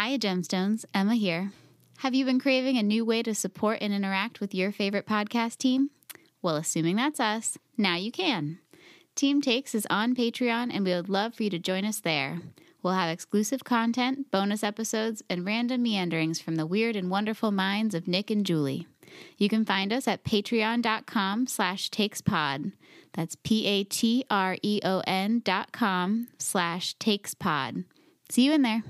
Hi, Gemstones. Emma here. Have you been craving a new way to support and interact with your favorite podcast team? Well, assuming that's us, now you can. Team Takes is on Patreon, and we would love for you to join us there. We'll have exclusive content, bonus episodes, and random meanderings from the weird and wonderful minds of Nick and Julie. You can find us at patreon.com slash takespod. That's P-A-T-R-E-O-N dot com slash takespod. See you in there.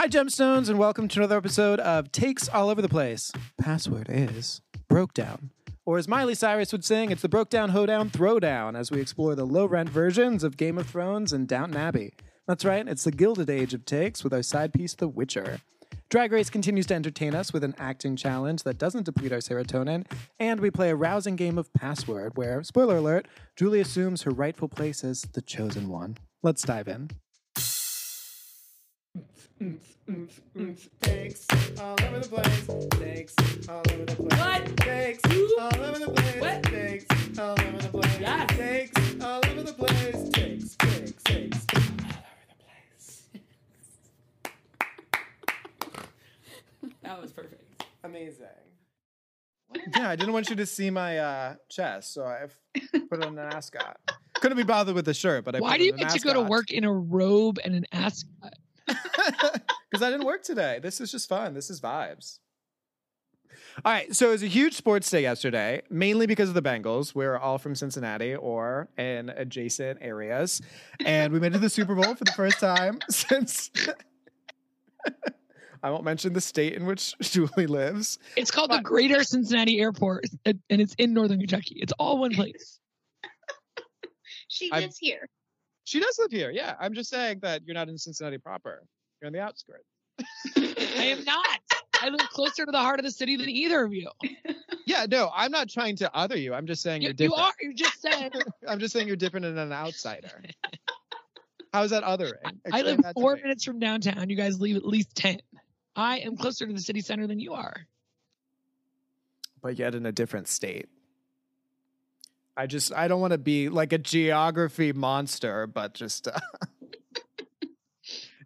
Hi, Gemstones, and welcome to another episode of Takes All Over the Place. Password is Broke Down. Or as Miley Cyrus would sing, it's the Broke Down Hoedown Throwdown as we explore the low rent versions of Game of Thrones and Downton Abbey. That's right, it's the Gilded Age of Takes with our side piece, The Witcher. Drag Race continues to entertain us with an acting challenge that doesn't deplete our serotonin, and we play a rousing game of Password where, spoiler alert, Julie assumes her rightful place as the chosen one. Let's dive in. Takes all over the place. Takes all over the place. What? Takes all over the place. What? Takes all over the place. Yes. Takes all over the place. Takes, takes, takes all over the place. That was perfect. Amazing. Yeah, I didn't want you to see my uh, chest, so I've put on an ascot. Couldn't be bothered with the shirt, but I Why put do you get to go to work in a robe and an ascot? Because I didn't work today. This is just fun. This is vibes. All right, so it was a huge sports day yesterday, mainly because of the Bengals. We're all from Cincinnati or in adjacent areas, and we made it to the Super Bowl for the first time since. I won't mention the state in which Julie lives. It's called the Greater Cincinnati Airport, and and it's in Northern Kentucky. It's all one place. She I- lives here. She does live here. Yeah. I'm just saying that you're not in Cincinnati proper. You're on the outskirts. I am not. I live closer to the heart of the city than either of you. Yeah, no, I'm not trying to other you. I'm just saying You, you're you are. You just said. I'm just saying you're different and an outsider. How's that othering? I live that to four me. minutes from downtown. You guys leave at least ten. I am closer to the city center than you are. but yet in a different state. I just I don't want to be like a geography monster, but just uh,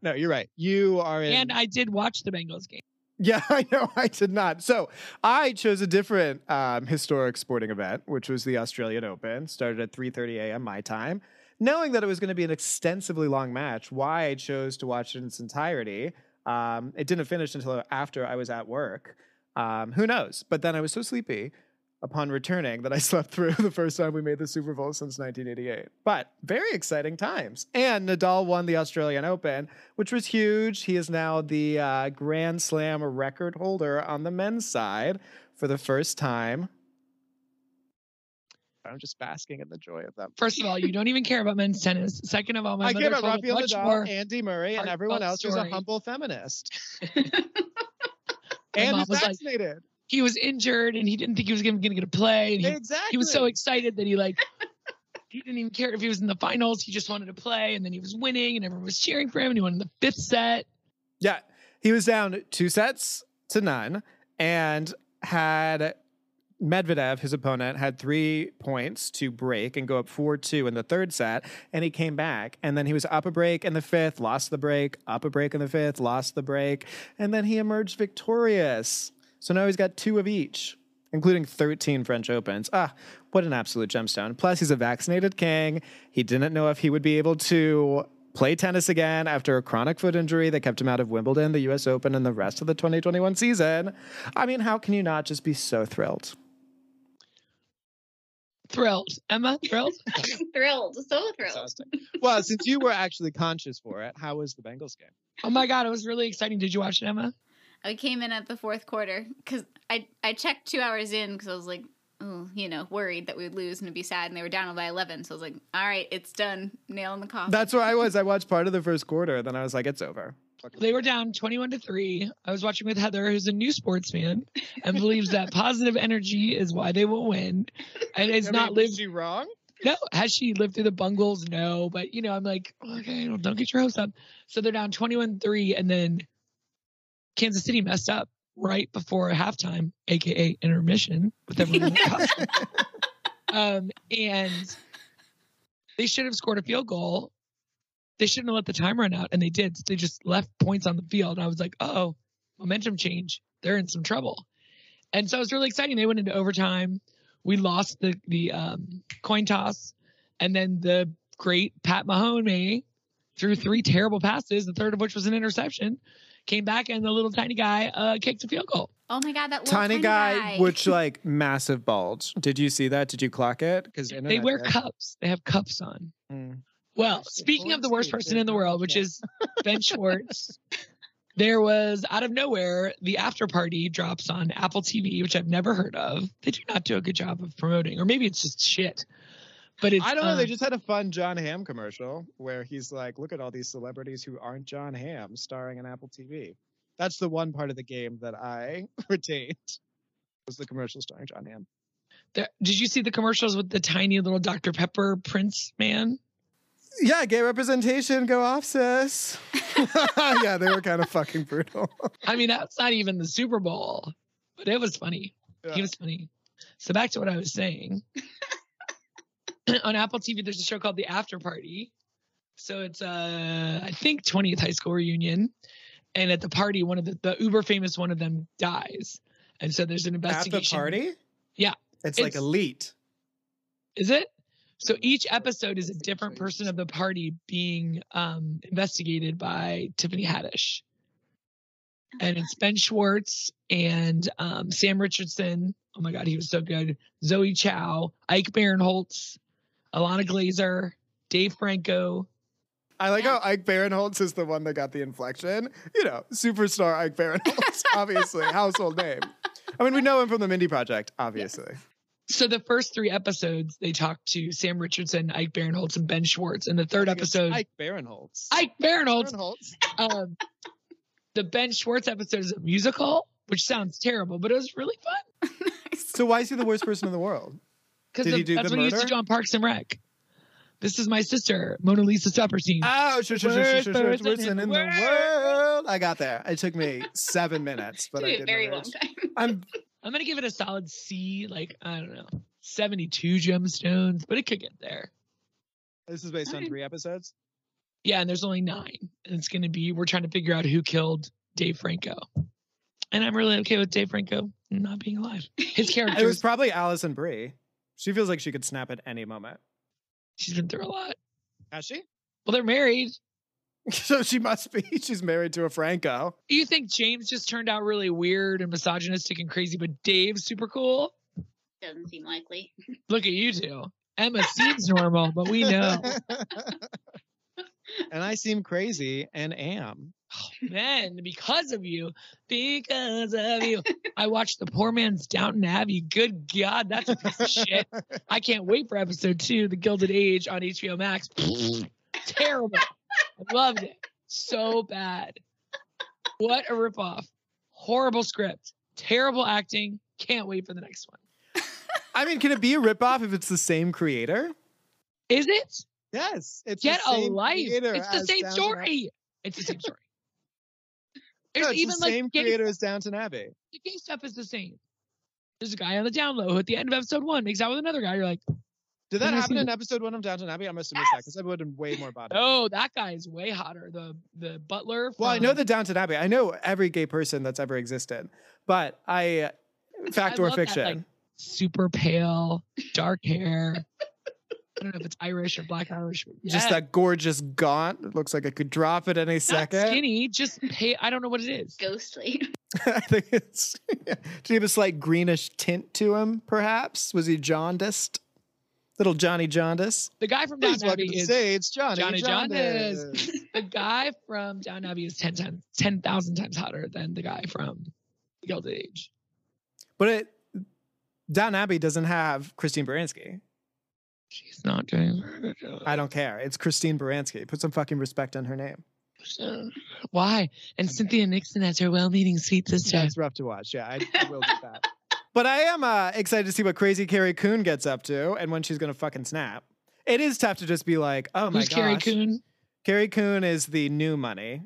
No, you're right. You are in. And I did watch the Bengals game. yeah, I know I did not. So I chose a different um, historic sporting event, which was the Australian Open. Started at 3:30 a.m. my time, knowing that it was going to be an extensively long match. Why I chose to watch it in its entirety. Um, it didn't finish until after I was at work. Um, who knows? But then I was so sleepy upon returning that I slept through the first time we made the Super Bowl since 1988. But very exciting times. And Nadal won the Australian Open, which was huge. He is now the uh, Grand Slam record holder on the men's side for the first time. I'm just basking in the joy of them. First of all, you don't even care about men's tennis. Second of all, my I mother care about told a Rafael much Nadal. Andy Murray, and everyone else who's a humble feminist. And mom is was like, vaccinated. He was injured and he didn't think he was going to get a play. And he, exactly. he was so excited that he like he didn't even care if he was in the finals. He just wanted to play, and then he was winning, and everyone was cheering for him. And he won in the fifth set. Yeah, he was down two sets to none and had Medvedev, his opponent, had three points to break and go up 4 2 in the third set. And he came back. And then he was up a break in the fifth, lost the break, up a break in the fifth, lost the break. And then he emerged victorious. So now he's got two of each, including 13 French Opens. Ah, what an absolute gemstone. Plus, he's a vaccinated king. He didn't know if he would be able to play tennis again after a chronic foot injury that kept him out of Wimbledon, the US Open, and the rest of the 2021 season. I mean, how can you not just be so thrilled? Thrilled, Emma. Thrilled. thrilled, so thrilled. Well, since you were actually conscious for it, how was the Bengals game? oh my god, it was really exciting. Did you watch it, Emma? I came in at the fourth quarter because I, I checked two hours in because I was like, oh, you know, worried that we would lose and it'd be sad. And they were down by 11. So I was like, all right, it's done. Nail in the coffin. That's where I was. I watched part of the first quarter, then I was like, it's over. They were down 21 to 3. I was watching with Heather, who's a new sports fan and believes that positive energy is why they will win. And it's I not lived. was she wrong? No, has she lived through the bungles? No, but you know, I'm like, okay, don't, don't get your hopes up. So they're down 21 3, and then Kansas City messed up right before halftime, aka intermission, with everyone um, and they should have scored a field goal they shouldn't have let the time run out, and they did. They just left points on the field. And I was like, oh, momentum change. They're in some trouble. And so it was really exciting. They went into overtime. We lost the the um, coin toss, and then the great Pat Mahomes threw three terrible passes, the third of which was an interception. Came back and the little tiny guy uh, kicked a field goal. Oh my god, that little Tiny, guy, which like massive bulge. Did you see that? Did you clock it? Because They wear cups. They have cups on. Mm. Well, Yes, speaking of the worst person in the world, which get- is Ben Schwartz, there was out of nowhere the after party drops on Apple TV, which I've never heard of. They do not do a good job of promoting, or maybe it's just shit. But it's I don't know. They um, just had a fun John Hamm commercial where he's like, "Look at all these celebrities who aren't John Hamm starring on Apple TV." That's the one part of the game that I retained was the commercial starring John Hamm. there- did you see the commercials with the tiny little Dr Pepper Prince man? Yeah, gay representation, go off, sis. yeah, they were kind of fucking brutal. I mean, that's not even the Super Bowl, but it was funny. Yeah. He was funny. So back to what I was saying. On Apple TV, there's a show called The After Party. So it's uh I think 20th high school reunion. And at the party, one of the, the uber famous one of them dies. And so there's an At the investigation. party? Yeah. It's, like elite. Is it? So each episode is a different person of the party being um, investigated by Tiffany Haddish. And it's Ben Schwartz and um, Sam Richardson. Oh my God, he was so good. Zoë Chao, Ike Barinholtz, Ilana Glazer, Dave Franco. I like Yeah. how Ike Barinholtz is the one that got the inflection. You know, superstar Ike Barinholtz, obviously, household name. I mean, we know him from the Mindy Project, obviously. So the first three episodes, they talked to Sam Richardson, Ike Barinholtz, and Ben Schwartz. And the third I think it's episode, Ike Barinholtz. Ike Barinholtz, Barinholtz. um, the Ben Schwartz episode is a musical, which sounds terrible, but it was really fun. So why is he the worst person in the world? Because Did he do that's the what he used to murder? do on Parks and Rec. This is my sister, Mona Lisa Saperstein. Oh, sure, sure, sure, sure, Worst sure, sure. person Person in the world. world. I got there. It took me seven minutes, but Took I me did a very long manage. time. I'm I'm gonna give it a solid C, like I don't know, 72 gemstones, but it could get there. This is based on Alright. three episodes. Yeah, and there's only nine, and it's gonna be we're trying to figure out who killed Dave Franco, and I'm really okay with Dave Franco not being alive. His character, It was probably Alison Brie. She feels like she could snap at any moment. she's been through a lot. Has she? Well, they're married. So she must be. She's married to a Franco. You think James just turned out really weird and misogynistic and crazy, but Dave's super cool? Doesn't seem likely. Look at you two. Emma seems normal, but we know. and I seem crazy and am. Oh, man, because of you, because of you, I watched the poor man's Downton Abbey. Good God, that's a piece of shit. I can't wait for episode two, The Gilded Age on HBO Max. Terrible. I loved it. So bad. What a ripoff. Horrible script. Terrible acting. Can't wait for the next one. I mean, can it be a ripoff if it's the same creator? Is it? Yes, it's Get the a life. It's the same story. It's the same story. There's No, it's even the same like gay, creator as Downton Abbey. the gay stuff is the same. There's a guy on the down low who at the end of episode one makes out with another guy. You're like, Did that happen in episode one of Downton Abbey? I must have missed that because I would have been way more about it. oh, that guy is way hotter. The the butler. Well, I know the Downton Abbey. I know every gay person that's ever existed, but I, fact I or love that, fiction, like, super pale, dark hair. I don't know if it's Irish or black Irish. but just yeah, that gorgeous gaunt. It looks like it could drop at any not second. skinny, just pay. I don't know what it is. Ghostly. I think it's. Did he have a slight greenish tint to him? Perhaps was he jaundiced? Little Johnny Jaundice. The guy from Down Abbey to the is stage, Johnny. Johnny Jaundice. Jaundice. the guy from Downton Abbey is ten times, ten thousand times hotter than the guy from The Gilded Age. But it, Down Abbey doesn't have Christine Baranski. She's not doing very good. I don't care. It's Christine Baranski. Put some fucking respect on her name. Why? And Cynthia Nixon has her well-meaning sweet sister. That's rough to watch. Yeah, I, I will do that. But I am uh, excited to see what crazy Carrie Coon gets up to and when she's gonna fucking snap. It is tough to just be like, oh my Who's gosh. Carrie Coon? Carrie Coon is the new money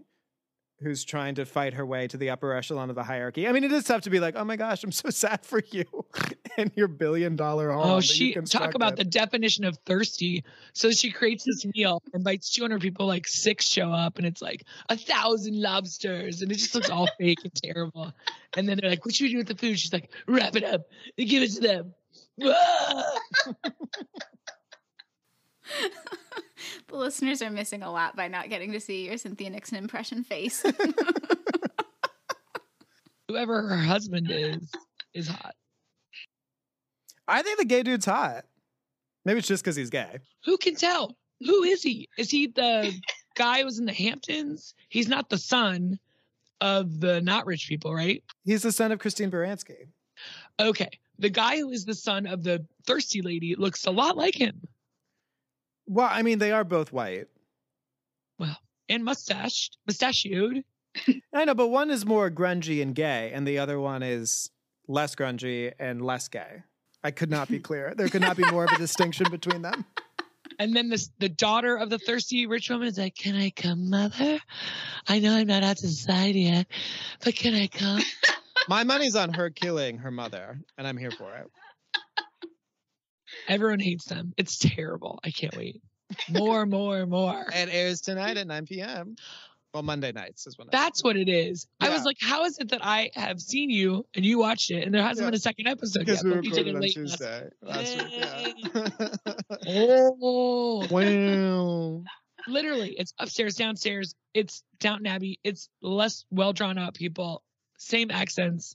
who's trying to fight her way to the upper echelon of the hierarchy. I mean, it is tough to be like, oh my gosh, I'm so sad for you. and your billion dollar home. Oh, she talk about the definition of thirsty. So she creates this meal, invites 200 people, like six show up, and it's like a thousand lobsters, and it just looks all fake and terrible. And then they're like, "What should we do with the food?" She's like, "Wrap it up and give it to them." The listeners are missing a lot by not getting to see your Cynthia Nixon impression face. Whoever her husband is is hot. I think the gay dude's hot. Maybe it's just because he's gay. Who can tell? Who is he? Is he the guy who was in the Hamptons? He's not the son of the not rich people, right? He's the son of Christine Baranski. Okay. The guy who is the son of the thirsty lady looks a lot like him. Well, I mean, they are both white. Well, and mustached, mustachioed. I know, but one is more grungy and gay, and the other one is less grungy and less gay. I could not be clear. There could not be more of a distinction between them. And then this the daughter of the thirsty rich woman is like, Can I come, mother? I know I'm not out to society yet, but can I come? My money's on her killing her mother, and I'm here for it. Everyone hates them. It's terrible. I can't wait. More, more, more. It airs tonight at 9 p.m. Well, Monday nights is when. I- That's what it is. I was like, how is it that I have seen you and you watched it and there hasn't Yeah. been a second episode because yet? we but we did recorded on Tuesday last week. Oh, Yeah. wow. literally, it's upstairs, downstairs. It's Downton Abbey. It's less well drawn out people, same accents,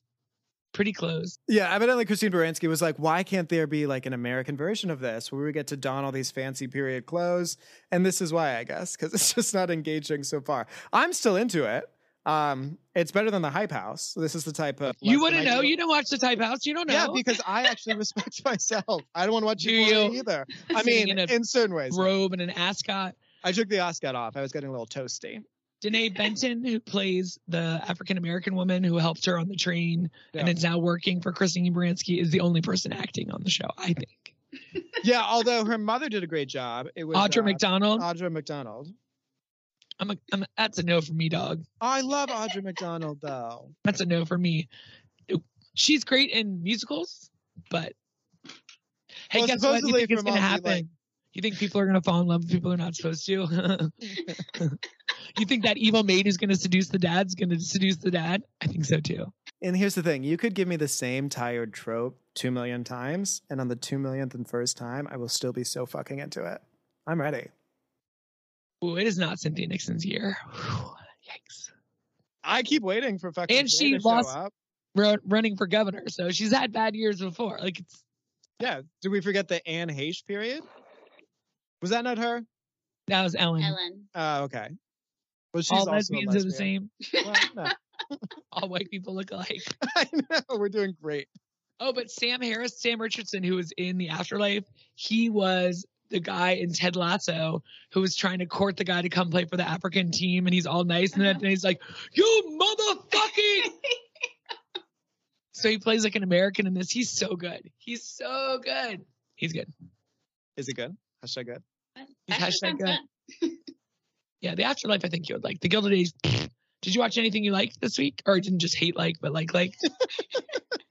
pretty close. Yeah, evidently Christine Baranski was like, why can't there be like an American version of this where we get to don all these fancy period clothes? And this is why, I guess, because it's just not engaging so far. I'm still into it. Um, it's better than the Hype House. This is the type of You wouldn't know. You don't watch the Type House. You don't know. Yeah, because I actually respect myself. I don't want to watch Do you? either. I mean, in in, certain ways. robe and an ascot. I took the ascot off. I was getting a little toasty. Denée Benton, who plays the African American woman who helped her on the train and is now working for Christine Baranski, is the only person acting on the show. I think. Yeah, although her mother did a great job. It was Audra uh, McDonald. Audra McDonald. I'm a, I'm a, that's a no for me, dog. I love Audra McDonald though. That's a no for me. She's great in musicals, but hey, Well, guess what? You think it's gonna happen? like- you think people are gonna fall in love with people they're not supposed to? you think that evil maid who's gonna seduce the dad's gonna seduce the dad? I think so too. And here's the thing: you could give me the same tired trope two million times, and on the two millionth and first time, I will still be so fucking into it. I'm ready. Ooh, it is not Cynthia Nixon's year. Whew, yikes. I keep waiting for fucking And Jay she to show lost- up. Running for governor, so she's had bad years before. Like it's Yeah. Did we forget the Anne Heche period? Was that not her? that was Ellen. Ellen. Oh, okay. Well, she's All also a lesbians are the same. Well, no. All white people look alike. I know we're doing great. Oh, but Sam Harris, Sam Richardson, who was in the Afterlife, he was the guy in Ted Lasso who was trying to court the guy to come play for the African team, and he's all nice, and then he's like, "You motherfucking!" so he plays like an American in this. He's so good. He's so good. He's good. Is it good? Hashtag good. He's Actually hashtag good. Fun. Yeah, the Afterlife. I think you would like the Gilded Age. Did you watch anything you liked this week, or didn't just hate like, but like like?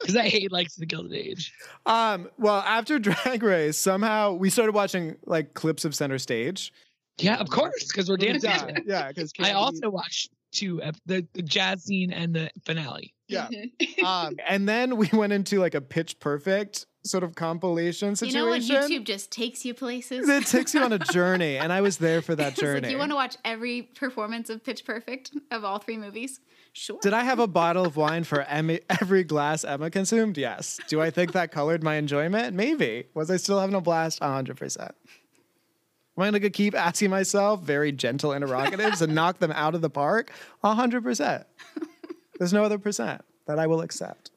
Because I hate likes the Gilded Age. Um, well, after Drag Race, somehow we started watching like clips of Center Stage. Yeah, of course, because we're dancing. Yeah, yeah. Because I also watched two ep- the the jazz scene and the finale. yeah. Um, And then we went into like a pitch perfect sort of compilation situation. You know when YouTube just takes you places? it takes you on a journey, and I was there for that journey. like, you want to watch every performance of Pitch Perfect of all three movies? Sure. Did I have a bottle of wine for Emmy, every glass Emma consumed? Yes. Do I think that colored my enjoyment? Maybe. Was I still having a blast? 100%. Am I going to keep asking myself very gentle interrogatives and knock them out of the park? 100%. There's no other percent that I will accept.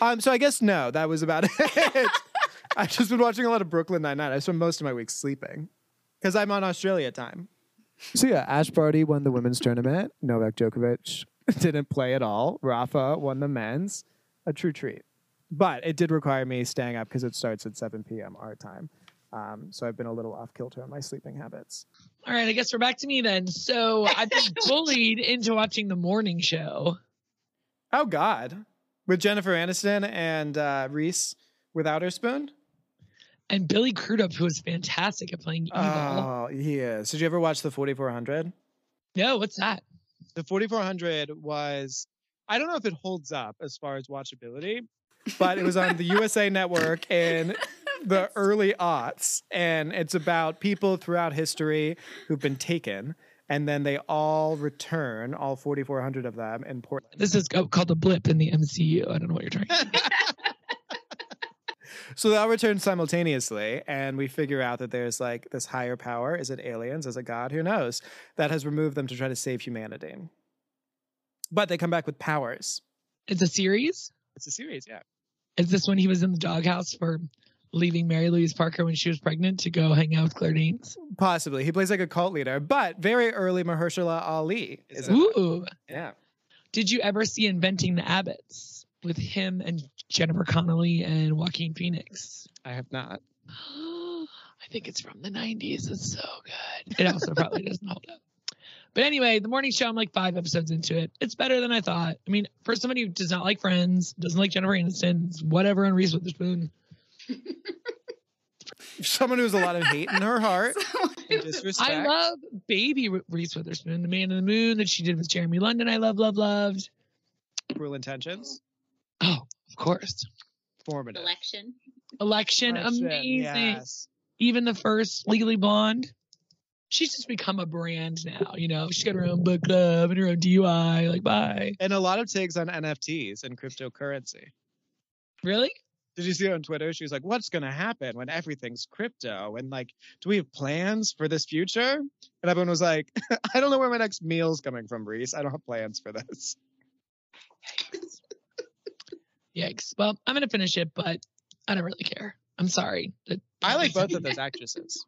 Um, so I guess no, that was about it. I've just been watching a lot of Brooklyn Nine Nine. I spent most of my week sleeping because I'm on Australia time. So yeah, Ash Barty won the women's tournament. Novak Djokovic didn't play at all. Rafa won the men's. A true treat. But it did require me staying up because it starts at 7 p.m. our time. Um, so I've been a little off kilter on my sleeping habits. All right, I guess we're back to me then. So I've been bullied into watching the morning show. Oh God. With Jennifer Aniston and uh, Reese without her spoon. And Billy Crudup, who was fantastic at playing evil. Oh, he is. Did you ever watch the 4400? no, what's that? The 4400 was, I don't know if it holds up as far as watchability, But it was on the USA Network in the early aughts, and it's about people throughout history who've been taken, and then they all return, all 4,400 of them, in Portland. This is called a blip in the MCU. I don't know what you're trying to So they all return simultaneously, and we figure out that there's like this higher power. Is it aliens? Is it God? Who knows? That has removed them to try to save humanity. But they come back with powers. It's a series. it's a series, yeah. Is this when he was in the doghouse for leaving Mary Louise Parker when she was pregnant to go hang out with Claire Danes? Possibly. He plays like a cult leader, but very early Mahershala Ali. Is. Ooh. Yeah. Did you ever see Inventing the Abbots with him and Jennifer Connelly and Joaquin Phoenix? I have not. I think it's from the 90s. It's so good. It also probably doesn't hold up. But anyway, the morning show, I'm like five episodes into it. It's better than I thought. I mean, for somebody who does not like Friends, doesn't like Jennifer Aniston, whatever on Reese Witherspoon. Someone who has a lot of hate in her heart. I love baby Reese Witherspoon, the Man in the Moon that she did with Jeremy London. I love, love, loved. Cruel Intentions. Oh, of course. Formative. Election. Election, Election, amazing. Yes. Even the first Legally Blonde. She's just become a brand now. You know, she's got her own book club and her own DUI. Like, bye. And a lot of takes on NFTs and cryptocurrency. Really? Did you see her on Twitter? She was like, "What's going to happen when everything's crypto? And like, do we have plans for this future?" And everyone was like, "I don't know where my next meal's coming from, Reese. I don't have plans for this." Yikes. Well, I'm gonna finish it, but I don't really care. I'm sorry. That- I like both of those actresses.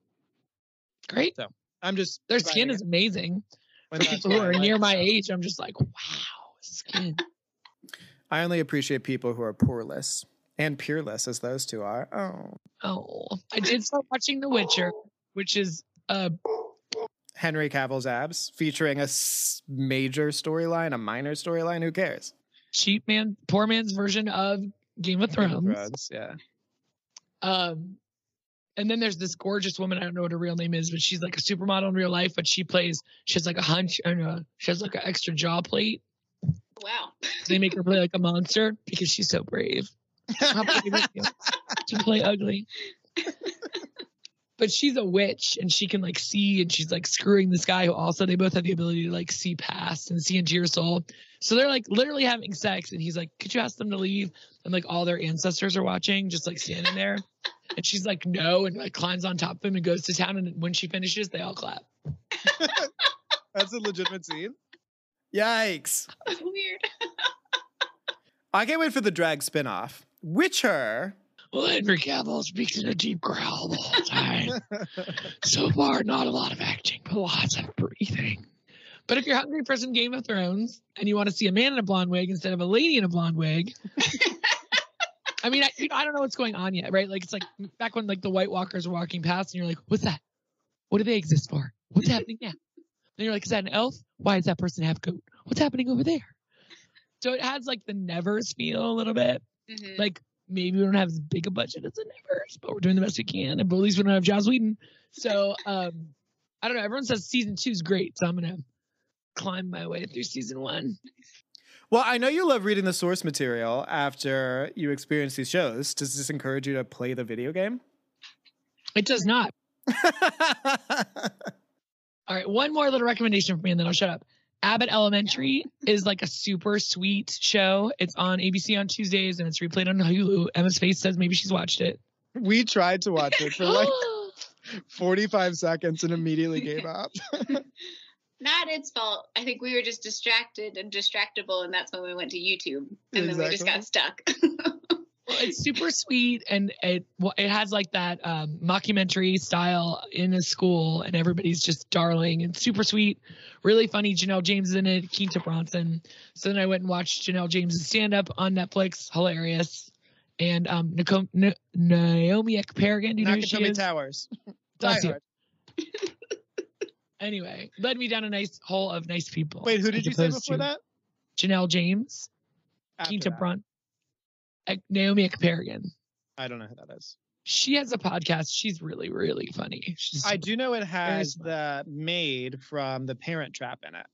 Great. I'm just Their skin providing is amazing. when For people who are like, near my age, I'm just like, wow, skin. I only appreciate people who are poreless and peerless, as those two are. Oh. Oh, I did start watching The Witcher, which is uh Henry Cavill's abs featuring a s- major storyline, a minor storyline. Who cares? cheap man, poor man's version of Game of Game of Thrones. Thrones, yeah. Um, and then there's this gorgeous woman. I don't know what her real name is, but she's like a supermodel in real life. But she plays. She has like a hunch and uh, she has like an extra jaw plate. Wow. They make her play like a monster because she's so brave. How brave is she to play ugly. But she's a witch and she can like see and she's like screwing this guy who also they both have the ability to like see past and see into your soul. So they're like literally having sex and he's like, Could you ask them to leave? And like all their ancestors are watching, just like standing there. And she's like, No, and like climbs on top of him and goes to town. And when she finishes, they all clap. That's a legitimate scene. Yikes. Weird. I can't wait for the drag spinoff. Witcher. Well, Henry Cavill speaks in a deep growl the whole time. so far, not a lot of acting, but lots of breathing. But if you're hungry for some Game of Thrones and you want to see a man in a blonde wig instead of a lady in a blonde wig, I mean, I, I don't know what's going on yet, right? Like it's like back when like the White Walkers were walking past, and you're like, "What's that? What do they exist for? What's happening now?" And you're like, "Is that an elf? Why does that person have coat? What's happening over there?" So it has like the Nevers feel a little bit Mhm. like maybe we don't have as big a budget as the Nevers, but we're doing the best we can. And but at least we don't have Joss Whedon. So um I don't know. Everyone says season two is great, so I'm gonna climb my way through season one. Well, I know you love reading the source material after you experience these shows. Does this encourage you to play the video game? It does not. All right, one more little recommendation for me, and then I'll shut up. Abbott Elementary is like a super sweet show. It's on ABC on Tuesdays and it's replayed on Hulu. Emma's face says maybe she's watched it. we tried to watch it for like 45 seconds and immediately gave up. Not its fault. I think we were just distracted and distractible, and that's when we went to YouTube, and then we just got stuck. It's super sweet and it it has like that um, mockumentary style in a school and everybody's just darling. And super sweet. Really funny. Janelle james is in it Quinta Brunson. So then i went and watched janelle james' stand-up on netflix. Hilarious. And um Nico- N- naomi ekperigin do you know who she Nakatomi is? Towers. Anyway led me down a nice hole of nice people. Wait, who did you say before that? janelle james After Keita that. Bron- Naomi Ekperigin. I don't know who that is. She has a podcast. She's really, really funny. She's, I do know it has the maid from The Parent Trap in it.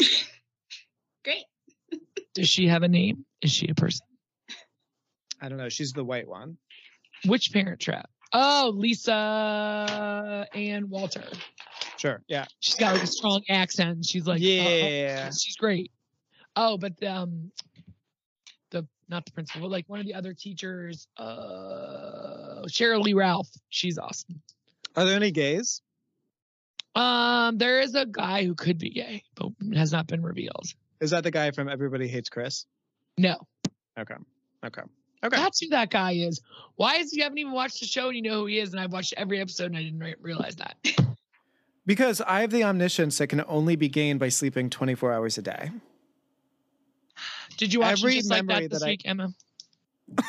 Great. Does she have a name? Is she a person? I don't know. She's the white one. Which Parent Trap? Oh, Lisa and Walter. Sure. Yeah. She's got like a strong accent. She's like, uh, uh, yeah. she's great. Oh, but um, the not the principal, but like one of the other teachers, uh, Cheryl Lee Ralph. She's awesome. Are there any gays? Um, there is a guy who could be gay, but has not been revealed. Is that the guy from Everybody Hates Chris? No, Okay. Okay. Okay. that's who that guy is. Why is you haven't even watched the show and you know who he is? And I've watched every episode and I didn't re- realize that. Because I have the omniscience that can only be gained by sleeping 24 hours a day. Did you watch Every it just like memory that this that I- Emma?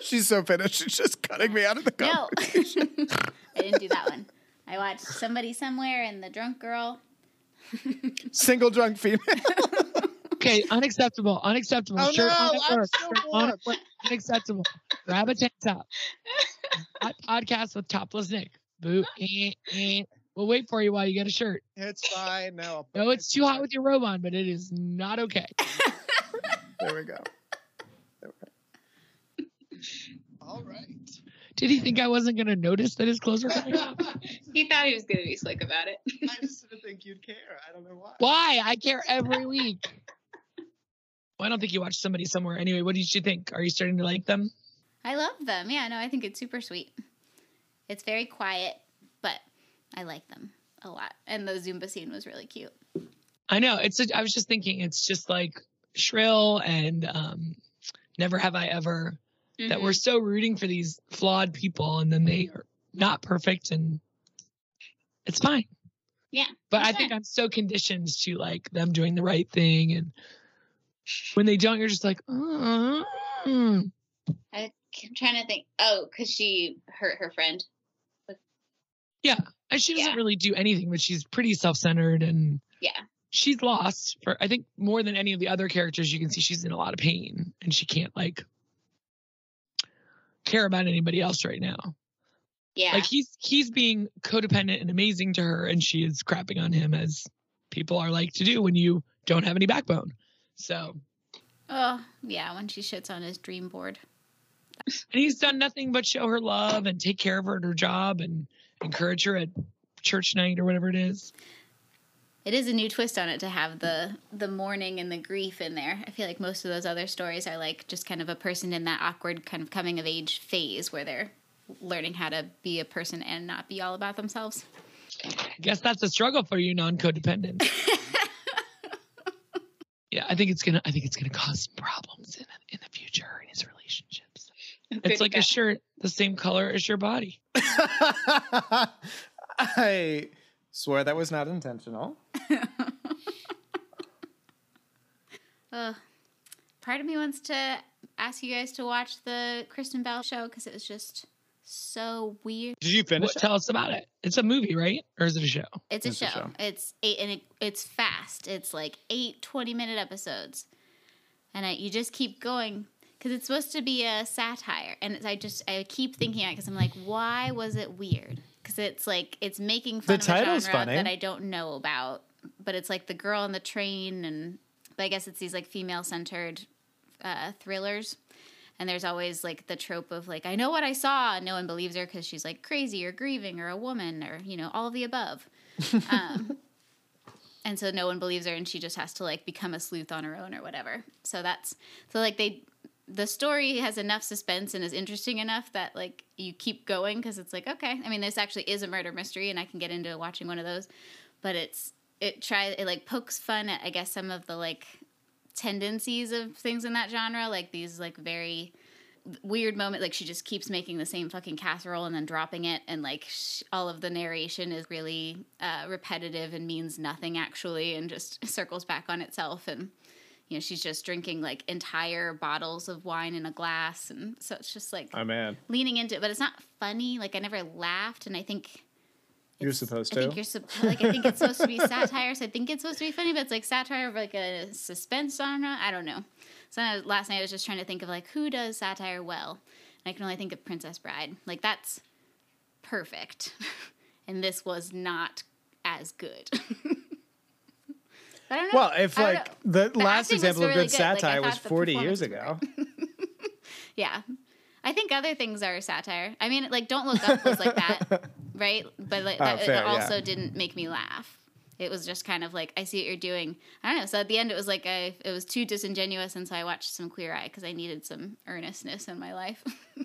She's so finished. She's just cutting me out of the No. I didn't do that one. I watched Somebody Somewhere and The Drunk Girl. Single drunk female. Okay, unacceptable. Unacceptable. Oh, Shirt no, on at I'm so on at bored. work. Unacceptable. Grab a tank top. Hot podcast with topless Nick. Boo. Eh, eh. We'll wait for you while you get a shirt. It's fine. No. No, it's too hot with your robe on, but it is not okay. There we go. All right. Did he think I wasn't going to notice that his clothes were coming off? he thought he was gonna be slick about it. I just didn't think you'd care. I don't know why. Why? I care every week. Well, I don't think you watched somebody somewhere. Anyway, what did you think? Are you starting to like them? I love them. Yeah, no, I think it's super sweet. It's very quiet, but I like them a lot. And the Zumba scene was really cute. I know. It's. A, I was just thinking. It's just like shrill and um, never have I ever. That Mhm. we're so rooting for these flawed people, and then they are not perfect, and it's fine. Yeah, But I think. I'm so conditioned to like them doing the right thing, and when they don't, you're just like, oh. I'm trying to think. Oh, because she hurt her friend. yeah. And she doesn't Yeah. really do anything, but she's pretty self-centered, and Yeah. She's lost. For I think more than any of the other characters, you can see she's in a lot of pain, and she can't like care about anybody else right now. Yeah. Like he's he's being codependent and amazing to her, and she is crapping on him as people are like to do when you don't have any backbone. So, Oh, yeah, when she shits on his dream board. and he's done nothing but show her love and take care of her at her job and encourage her at church night or whatever it is. It is a new twist on it to have the the mourning and the grief in there. I feel like most of those other stories are like just kind of a person in that awkward kind of coming of age phase where they're learning how to be a person and not be all about themselves. I guess that's a struggle for you, non-codependent. yeah, I think it's gonna. I think it's gonna cause some problems in in the future in his relationships. It's like a shirt, the same color as your body. I swear that was not intentional. Ugh. part of me wants to ask you guys to watch the Kristen Bell show because it was just so weird. Did you finish? What, tell us about it. It's a movie, right? Or is it a show? It's a, It's a show. show. It's eight and it, it's fast. It's like eight 20 minute episodes. And I, you just keep going because it's supposed to be a satire. And it's, I just, I keep thinking it because I'm like, why was it weird? Because it's like, it's making fun The of a genre funny. that I don't know about. But it's like the girl on the train and but I guess it's these like female centered uh, thrillers. And there's always like the trope of like, I know what I saw, and no one believes her because she's like crazy or grieving or a woman or, you know, all of the above. Um, and so no one believes her and she just has to like become a sleuth on her own or whatever. So that's, so like they, the story has enough suspense and is interesting enough that like you keep going because it's like, okay. I mean, this actually is a murder mystery and I can get into watching one of those, but it's, it tries, it like pokes fun at, I guess, some of the like tendencies of things in that genre, like these like very weird moment like she just keeps making the same fucking casserole and then dropping it and like sh- all of the narration is really uh, repetitive and means nothing actually and just circles back on itself and you know she's just drinking like entire bottles of wine in a glass and so it's just like Oh man. leaning into it but it's not funny like i never laughed and i think You're supposed I think to. you're sup- like I think it's supposed to be satire, so I think it's supposed to be funny, but it's like satire of like a suspense genre. I don't know. So last night I was just trying to think of like who does satire well, and I can only think of Princess Bride. Like that's perfect, and this was not as good. I don't know. Well, if like the, The last example of good good. Like, satire was 40 years ago. Yeah. I think other things are satire. I mean, like Don't Look Up was like that, right? But like Oh, that fair, it also yeah. didn't make me laugh. It was just kind of like I see what you're doing. I don't know. So at the end, it was like I, it was too disingenuous, and so I watched some Queer Eye because I needed some earnestness in my life.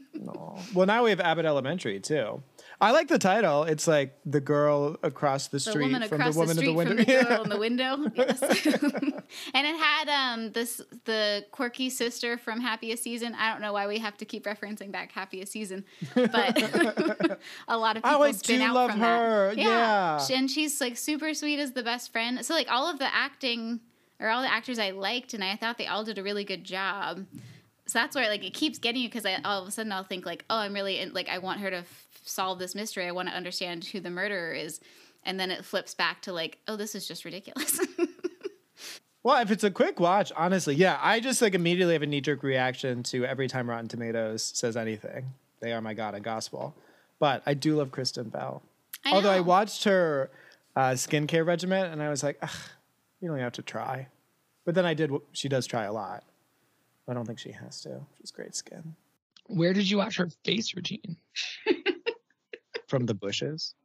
Well, now we have Abbott Elementary too. I like the title. It's like the girl across the the street woman from the woman street in the window. from the girl Yeah. in the window. Yes. and it had um this the quirky sister from Happiest Season. I don't know why we have to keep referencing back Happiest Season, but a lot of people I spin do out love from her. that. Yeah. Sh- and she's like super sweet as the best friend. So like all of the acting or all the actors I liked, and I thought they all did a really good job. So that's where like it keeps getting you because I all of a sudden I'll think like, oh, I'm really in, like I want her to f- solve this mystery. I want to understand who the murderer is, and then it flips back to like, oh, this is just ridiculous. Well, if it's a quick watch, honestly, yeah, I just like immediately have a knee jerk reaction to every time Rotten Tomatoes says anything. They are my god and gospel. But I do love Kristen Bell. I Although I watched her uh, skincare regimen and I was like, Ugh, you don't have to try. But then I did. She does try a lot. I don't think she has to. She's great skin. Where did you watch her face routine? From the bushes.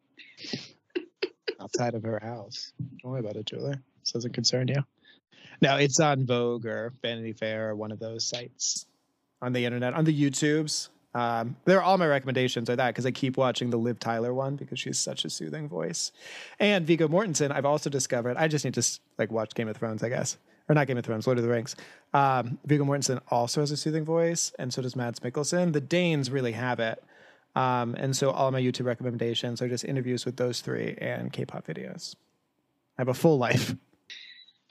Outside of her house. Don't worry about it, Julie. This doesn't concern you. No, it's on Vogue or Vanity Fair or one of those sites. on the internet, on the YouTubes. Um, they're all my recommendations are that because I keep watching the Liv Tyler one because she's such a soothing voice. And Viggo Mortensen, I've also discovered. I just need to like watch Game of Thrones, I guess, or not Game of Thrones, Lord of the Rings. Um, Viggo Mortensen also has a soothing voice, and so does Mads Mikkelsen. The Danes really have it. Um, and so all my YouTube recommendations are just interviews with those three and K-pop videos. I have a full life.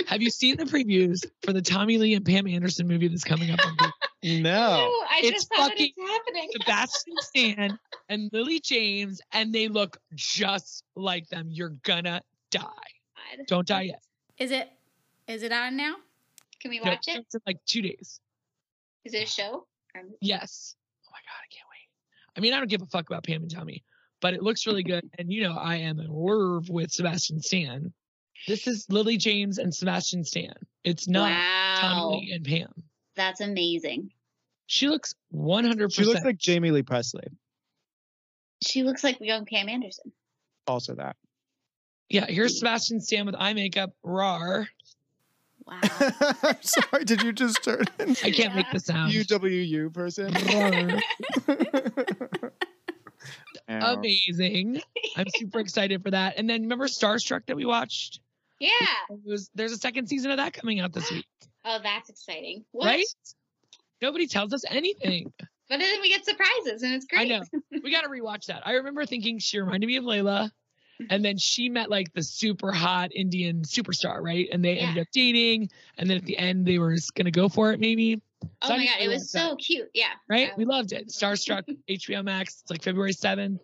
Have you seen the previews for the Tommy Lee and Pam Anderson movie that's coming up on No. I It's just fucking- it's happening. Sebastian Stan and Lily James, and they look just like them. You're gonna die. God. Don't die yet. is it is it on now? Can we No, watch it? It's in like two days. Is it a show? Or- Yes. Oh my god, I can't wait. I mean, I don't give a fuck about Pam and Tommy, but it looks really good. And you know, I am in love with Sebastian Stan. This is Lily James and Sebastian Stan. It's not wow, Tommy and Pam. that's amazing. She looks 100%. She looks like Jamie Lee Presley. She looks like young Pam Anderson. Also that. yeah, here's Sebastian Stan with eye makeup. Rar. Wow. I'm sorry, did you just turn? I can't make the sound. UWU person. Amazing. I'm super excited for that. And then remember Starstruck that we watched? Yeah. It was, there's a second season of that coming out this week, Oh, that's exciting. What? right? Nobody tells us anything. But then we get surprises, and it's great. I know. We got to rewatch that. I remember thinking she reminded me of Layla. And then she met like the super hot Indian superstar, right? And they ended up dating. And then at the end, they were just going to go for it, maybe. Oh So I my god, it rewatch was that, so cute. Yeah. right? We loved it. Starstruck, HBO Max. It's like February 7th.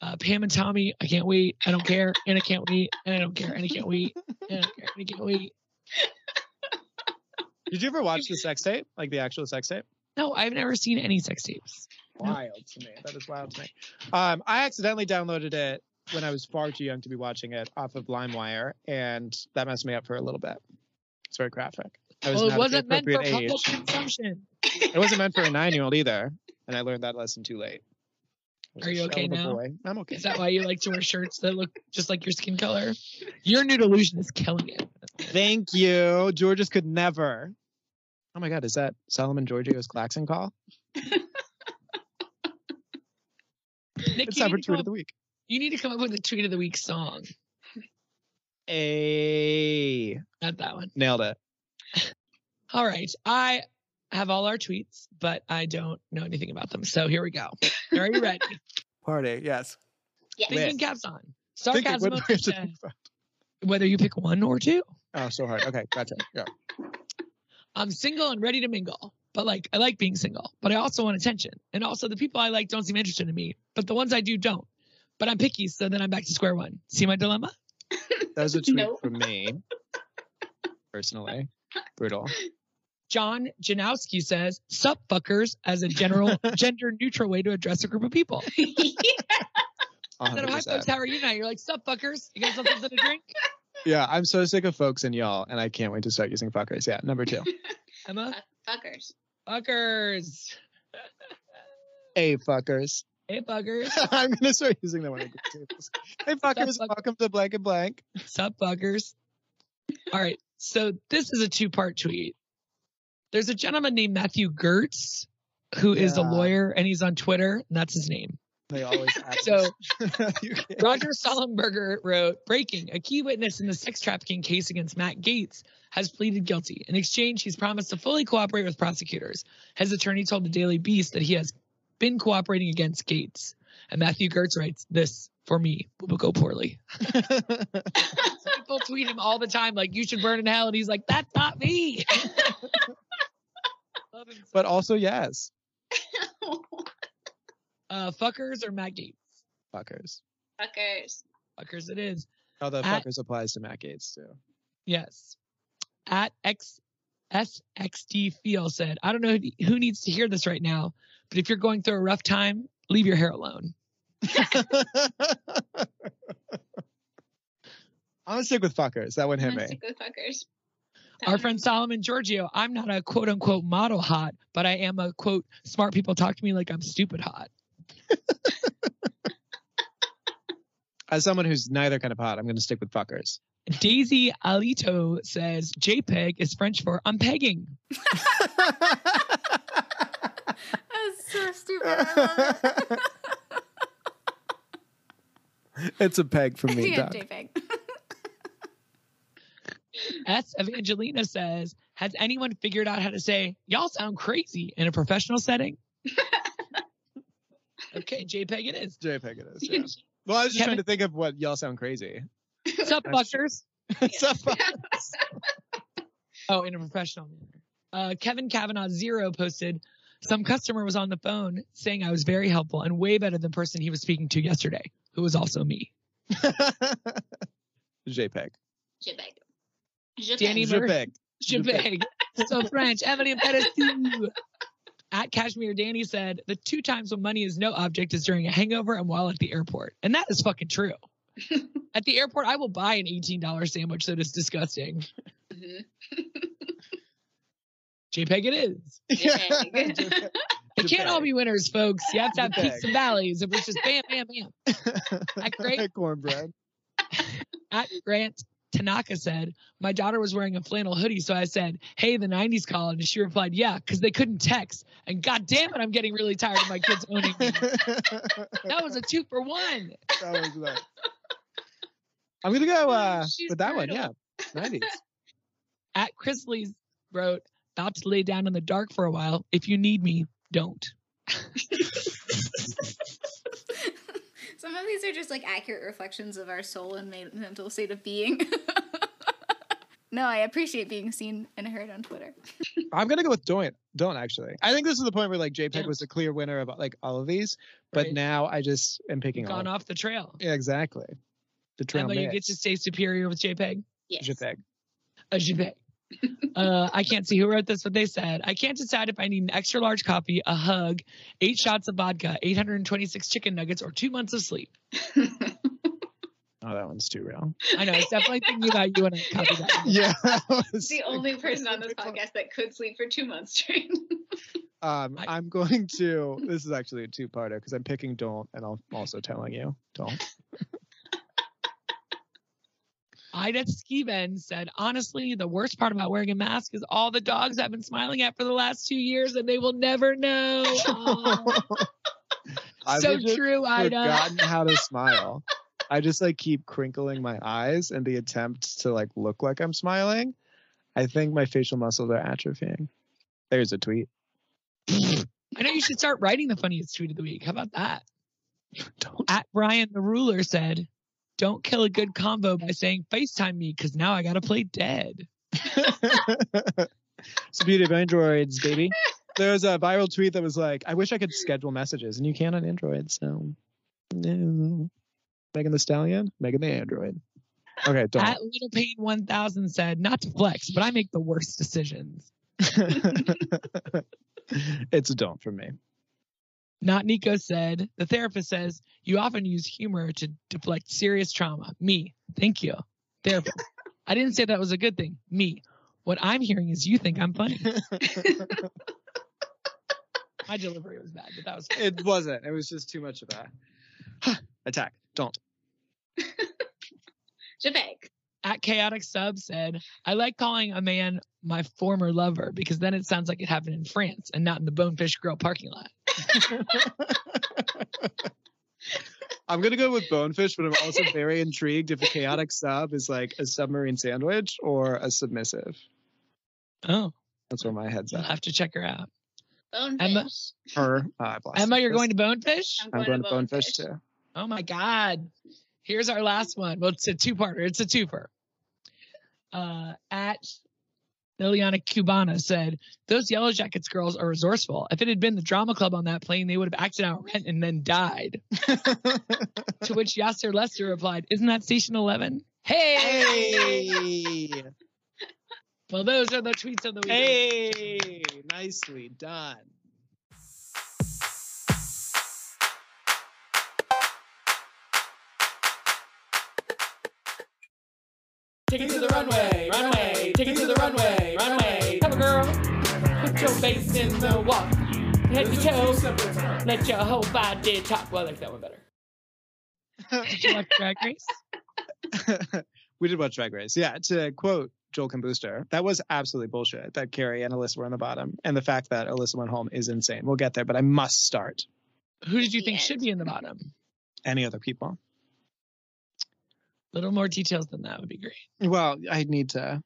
Uh, Pam and Tommy, I can't wait. I don't care. And I can't wait. And I don't care. And I can't wait. And I don't care. And I can't wait. Did you ever watch the sex tape? Like the actual sex tape? No, I've never seen any sex tapes. Wild to me. That is wild to me. Um, I accidentally downloaded it when I was far too young to be watching it off of LimeWire, and that messed me up for a little bit. It's very graphic. I was Well, it wasn't meant for appropriate public age. consumption. It wasn't meant for a nine-year-old either, and I learned that lesson too late. Are you okay now? boy. I'm okay. Is that why you like to wear shirts that look just like your skin color? Your new delusion is killing it. Thank you. Georges could never. Oh my God, is that Solomon Georgio's klaxon call? Nick, It's you time for need, to tweet of the week. You need to come up with a tweet of the week song. A Not that one. nailed it. All right. I have all our tweets, but I don't know anything about them. So here we go. Are you ready? Party, yes. Yes. Thinking caps on. Sarcasm what of do we have the to day. think about? whether you pick one or two. Oh, so hard. Okay, gotcha. Yeah. I'm single and ready to mingle, but like I like being single, but I also want attention. And also the people I like don't seem interested in me, but the ones I do don't. But I'm picky, so then I'm back to square one. See my dilemma? That was a tweet Nope. from me, personally. Brutal. John Janowski says, "Sup fuckers," as a general gender neutral way to address a group of people. Instead of hi folks, how are you tonight? You're like, "Sup fuckers," you guys want something to drink? Yeah, I'm so sick of folks and y'all, and I can't wait to start using fuckers. Yeah, number two. Emma, Fuckers. fuckers. hey, fuckers. Hey buggers. I'm gonna start using that I get tables. Hey, fuckers, fuck- welcome to blank and blank. sup buggers. All right, so this is a two part tweet. There's a gentleman named Matthew Gertz who is a lawyer, and he's on Twitter, and that's his name. They always ask So Roger Sollenberger wrote, breaking, a key witness in the sex trafficking case against Matt Gaetz has pleaded guilty. In exchange, he's promised to fully cooperate with prosecutors. His attorney told the Daily Beast that he has been cooperating against Gaetz. And Matthew Gertz writes, this for me will go poorly. People tweet him all the time, like, you should burn in hell. And he's like, that's not me. So- but also, yes, uh, fuckers or Matt Gaetz? fuckers. Fuckers. Fuckers it is. Although At- fuckers applies to Matt Gaetz too. Yes. At X SXD Feel said, I don't know who, who needs to hear this right now, but if you're going through a rough time, leave your hair alone. I'm gonna stick with fuckers. That would hit I'm me. gonna stick with fuckers. Our friend Solomon Georgio, I'm not a quote unquote model hot, but I am a quote smart people talk to me like I'm stupid hot. As someone who's neither kind of hot, I'm gonna stick with fuckers. Daisy Alito says JPEG is French for I'm pegging. That's so stupid. I love it. it's a peg for me, yeah, Doc. JPEG. S Evangelina says, Has anyone figured out how to say, y'all sound crazy in a professional setting? okay, JPEG it is. JPEG it is. Yeah. Well, I was just Kevin- trying to think of what y'all sound crazy. What's up, fuckers? So fu- Oh, in a professional manner. Uh, Kevin Kavanaugh Zero posted, Some customer was on the phone saying I was very helpful and way better than the person he was speaking to yesterday, who was also me. JPEG. Jibeg. Jibeg. Danny Mur- JPEG. JPEG. so French. Emily Pettis. At Kashmir, Danny said, the two times when money is no object is during a hangover and while at the airport. And that is fucking true. at the airport, I will buy an $18 sandwich that is disgusting. Mhm. JPEG it is. JPEG. They can't all be winners, folks. You have to have JPEG. peaks and valleys. It was just bam, bam, bam. At great cornbread. at Grant Tanaka said, My daughter was wearing a flannel hoodie, so I said, Hey, the 90s called. And she replied, Yeah, because they couldn't text. And god damn it, I'm getting really tired of my kids owning me. That was a two for one. That was nice. I'm gonna go uh, She's with that one. Yeah, 90s. At Chrisley's wrote, About to lay down in the dark for a while. If you need me, don't. Some of these are just like accurate reflections of our soul and mental state of being. no, I appreciate being seen and heard on Twitter. I'm gonna go with don't. Don't actually. I think this is the point where like JPEG Don't. was the clear winner of like all of these, but Right. now I just am picking gone all. off the trail. Yeah, exactly. The trail Emma, you get to stay superior with JPEG. Yes. JPEG. a JPEG. Uh, I can't see who wrote this, but they said, I can't decide if I need an extra large coffee, a hug, eight shots of vodka, 826 chicken nuggets, or two months of sleep. Oh, that one's too real. I know. It's definitely thinking about you when I copy that. Yeah. that the only person on this podcast that could sleep for two months straight. Um, I'm going to. This is actually a two-parter because I'm picking don't, and I'm also telling you don't. Ida Skiven said, honestly, the worst part about wearing a mask is all the dogs I've been smiling at for the last two years and they will never know. So true, Ida. I've forgotten how to smile. I just like keep crinkling my eyes in the attempt to like look like I'm smiling. I think my facial muscles are atrophying. There's a tweet. I know you should start writing the funniest tweet of the week. How about that? Don't. At Brian the Ruler said, Don't kill a good oh, combo by saying FaceTime me because now I got to play dead. it's the beauty of androids, baby. There was a viral tweet that was like, "I wish I could schedule messages, and you can on Android." So, no. Megan Thee Stallion, Megan the Android. Okay, don't. At Little Pain 1000 said, not to flex, but I make the worst decisions. it's a don't for me. Not Nico said, the therapist says, you often use humor to deflect serious trauma. Me, thank you. Therapist. I didn't say that was a good thing. Me. What I'm hearing is you think I'm funny. My delivery was bad, but that was it wasn't. It was just too much of that. Attack. Don't. Javek. At chaotic sub said i like calling a man my former lover because then it sounds like it happened in france and not in the bonefish grill parking lot. I'm gonna go with bonefish, but I'm also very intrigued if a chaotic sub is like a submarine sandwich or a submissive. oh. That's where my head's at. i'll have to check her out. Bonefish. Her. Uh, emma you're going to bonefish? I'm I'm going, going to bonefish. too. oh my god. Here's our last one. Well it's a two-parter. It's a twofer uh at Liliana Cubana said, Those Yellowjackets girls are resourceful. If it had been the drama club on that plane, they would have acted out rent and then died. to which Yassir Lester replied, Isn't that Station 11? Hey! hey, Well, those are the tweets of the week. hey, nicely done. Take it to the runway, runway. Take it to the runway, runway. Come on, girl. Put your face in the walk. Head to toe. Let your whole body talk. Well, I like that one better. Did you like Drag Race? we did watch Drag Race. Yeah, to quote Joel Kim Booster, that was absolutely bullshit that Kerri and Alyssa were on the bottom. And the fact that Alyssa went home is insane. We'll get there, but I must start. Who did you think Yes. should be in the bottom? Any other people? Little more details than that would be great. Well, I need to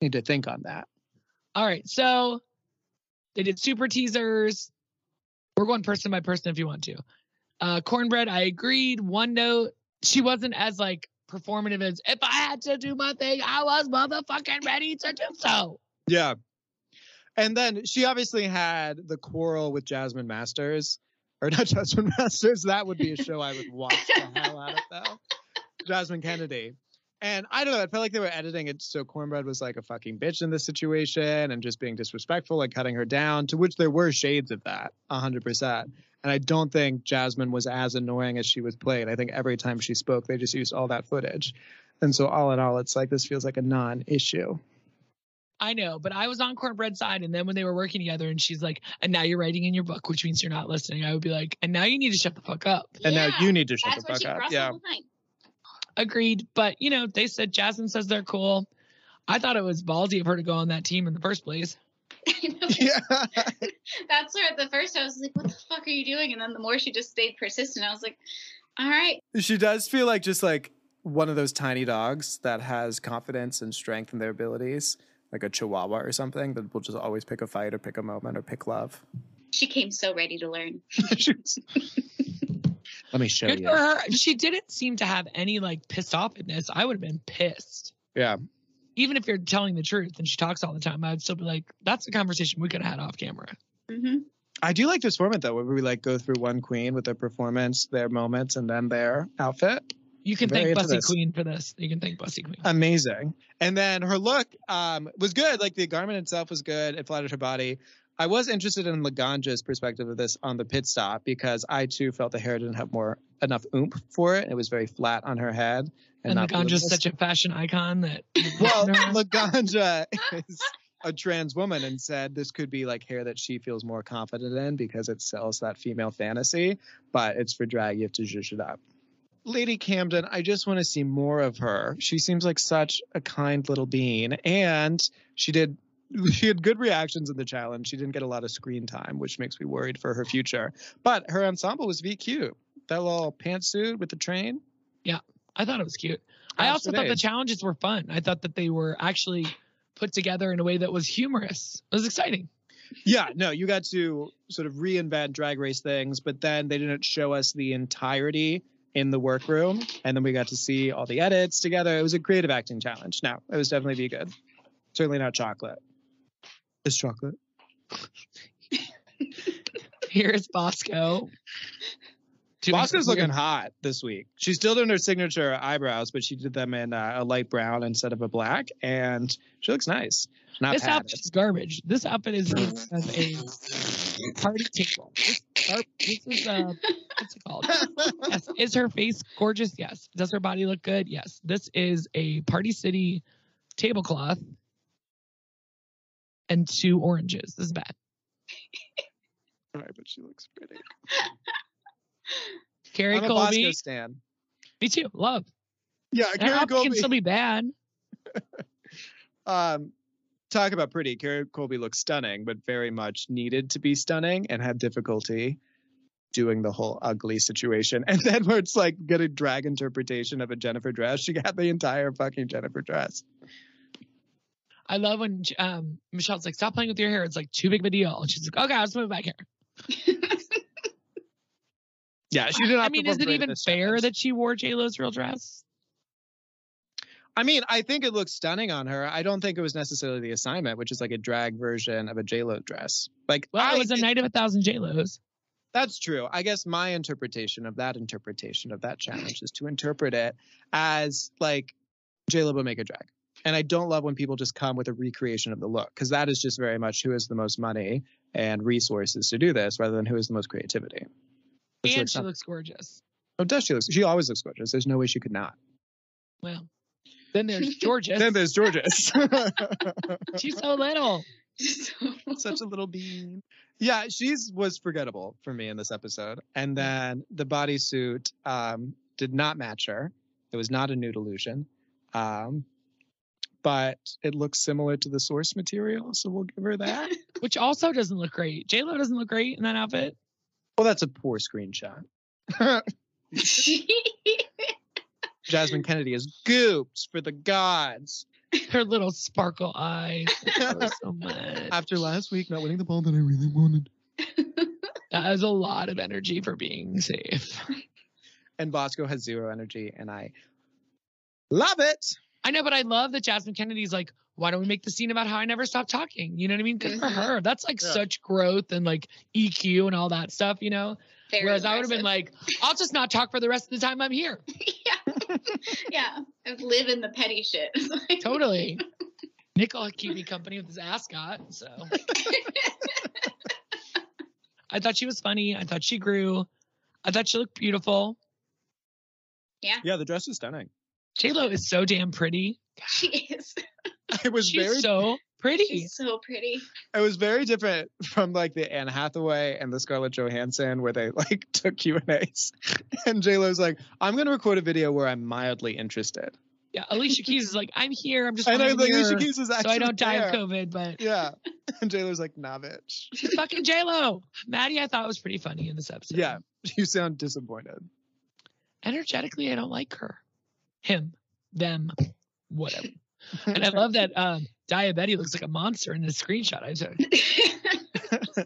need to think on that. All right. So they did super teasers. We're going person by person if you want to. Uh, Kornbread, I agreed. One note, she wasn't as like performative as if I had to do my thing, I was motherfucking ready to do so. Yeah. And then she obviously had the quarrel with Jasmine Masters. Or not Jasmine Masters. That would be a show I would watch the hell out of though. Jasmine Kennedy. And I don't know, I felt like they were editing it so Kornbread was like a fucking bitch in this situation and just being disrespectful and cutting her down, to which there were shades of that, 100%. And I don't think Jasmine was as annoying as she was played. I think every time she spoke, they just used all that footage. And so, all in all, it's like this feels like a non issue. I know, but I was on Kornbread's side. And then when they were working together and she's like, and now you're writing in your book, which means you're not listening, I would be like, and now you need to shut the fuck up. And now you need to shut That's the what she fuck up. crossed Yeah. The line. Agreed. But, you know, they said Jasmine says they're cool. I thought it was ballsy of her to go on that team in the first place. Yeah. That's where at the first I was like, what the fuck are you doing? And then the more she just stayed persistent, I was like, all right. She does feel like just like one of those tiny dogs that has confidence and strength in their abilities, like a chihuahua or something that will just always pick a fight or pick a moment or pick love. She came so ready to learn. Let me show Good you. for her. She didn't seem to have any like pissed offness. I would have been pissed. Yeah. Even if you're telling the truth and she talks all the time, I'd still be like, that's a conversation we could have had off camera. hmm I do like this format though, where we like go through one queen with their performance, their moments, and then their outfit. You can Very thank into Bussy this. Queen for this. You can thank Bussy Queen. Amazing. And then her look um, was good. Like the garment itself was good. It flattered her body. I was interested in Laganja's perspective of this on the pit stop because I too felt the hair didn't have more enough oomph for it. It was very flat on her head. and not Laganja's such a fashion icon that well, Laganja is a trans woman and said this could be like hair that she feels more confident in because it sells that female fantasy, but it's for drag. You have to zhuzh it up. Lady Camden, I just want to see more of her. She seems like such a kind little being, and she did. She had good reactions in the challenge. She didn't get a lot of screen time, which makes me worried for her future. But her ensemble was V cute. That little pantsuit with the train. Yeah, I thought it was cute. I also thought the challenges were fun. I thought that they were actually put together in a way that was humorous. It was exciting. Yeah, no, you got to sort of reinvent drag race things, but then they didn't show us the entirety in the workroom. And then we got to see all the edits together. It was a creative acting challenge. No, it was definitely be good. Certainly not chocolate. It's chocolate. Here's Bosco doing Bosco's some weird- looking hot this week. She's still doing her signature eyebrows, but she did them in uh, a light brown instead of a black, and she looks nice. Not This padded. outfit is garbage. This outfit is a party table. This, gar- this is uh, what's it called? Yes. Is her face gorgeous? Yes. Does her body look good? Yes. This is a Party City tablecloth and two oranges. This is bad. All right, but she looks pretty. Kerri I'm a Colby. Bosco stan. Me too. Love. Yeah, Her Kerri outfit can still be bad. um, talk about pretty. Kerri Colby looks stunning, but very much needed to be stunning and had difficulty doing the whole ugly situation. And then where it's like get a drag interpretation of a Jennifer dress, she got the entire fucking Jennifer dress. I love when um, Michelle's like, "Stop playing with your hair. It's like too big of a deal." And she's like, "Okay, let's move back here." Yeah, she did not. I mean, is it even fair challenge. that she wore J Lo's real dress? I mean, I think it looks stunning on her. I don't think it was necessarily the assignment, which is like a drag version of a J Lo dress. Like, Well, I, it was a night of a thousand J Los. That's true. I guess my interpretation of that interpretation of that challenge is to interpret it as like J Lo will make a drag. And I don't love when people just come with a recreation of the look because that is just very much who has the most money and resources to do this rather than who has the most creativity. Which And looks she not- looks gorgeous. oh, does she look? She always looks gorgeous. There's no way she could not. Well, then there's Georgia. Then there's Jorgeous. She's so little. She's such a little bean. Yeah, she's was forgettable for me in this episode. And then the bodysuit um, did not match her. It was not a nude illusion. Um, but it looks similar to the source material, so we'll give her that. Which also doesn't look great. J Lo doesn't look great in that outfit. well, that's a poor screenshot. Jasmine Kennedy is gooped for the gods. Her little sparkle eyes. I love her so much. After last week not winning the ball that I really wanted. That is a lot of energy for being safe. And Bosco has zero energy, and I love it. I know, but I love that Jasmine Kennedy's like, why don't we make the scene about how I never stopped talking? You know what I mean? Good for Mhm. her. That's like Yeah. such growth and like EQ and all that stuff, you know? Very Whereas I would have been like, I'll just not talk for the rest of the time I'm here. yeah, yeah. I live in the petty shit. Totally. Nick will keep me company with his ascot. So I thought she was funny. I thought she grew. I thought she looked beautiful. Yeah. Yeah, the dress is stunning. J Lo is so damn pretty. she is. It was She's very so pretty. She's so pretty. it was very different from like the Anne Hathaway and the Scarlett Johansson where they like took Q and A's, and J Lo's like, "I'm gonna record a video where I'm mildly interested." Yeah, Alicia Keys is like, I'm here. I'm just I know, like Alicia Keys is actually so I don't die there. of COVID. But Yeah, and J Lo's like, "Nah, bitch." she's fucking J Lo. Maddy, I thought was pretty funny in this episode. Yeah, you sound disappointed. energetically, I don't like her, him, them, whatever. and I love that um, Diabetes looks like a monster in this screenshot I took.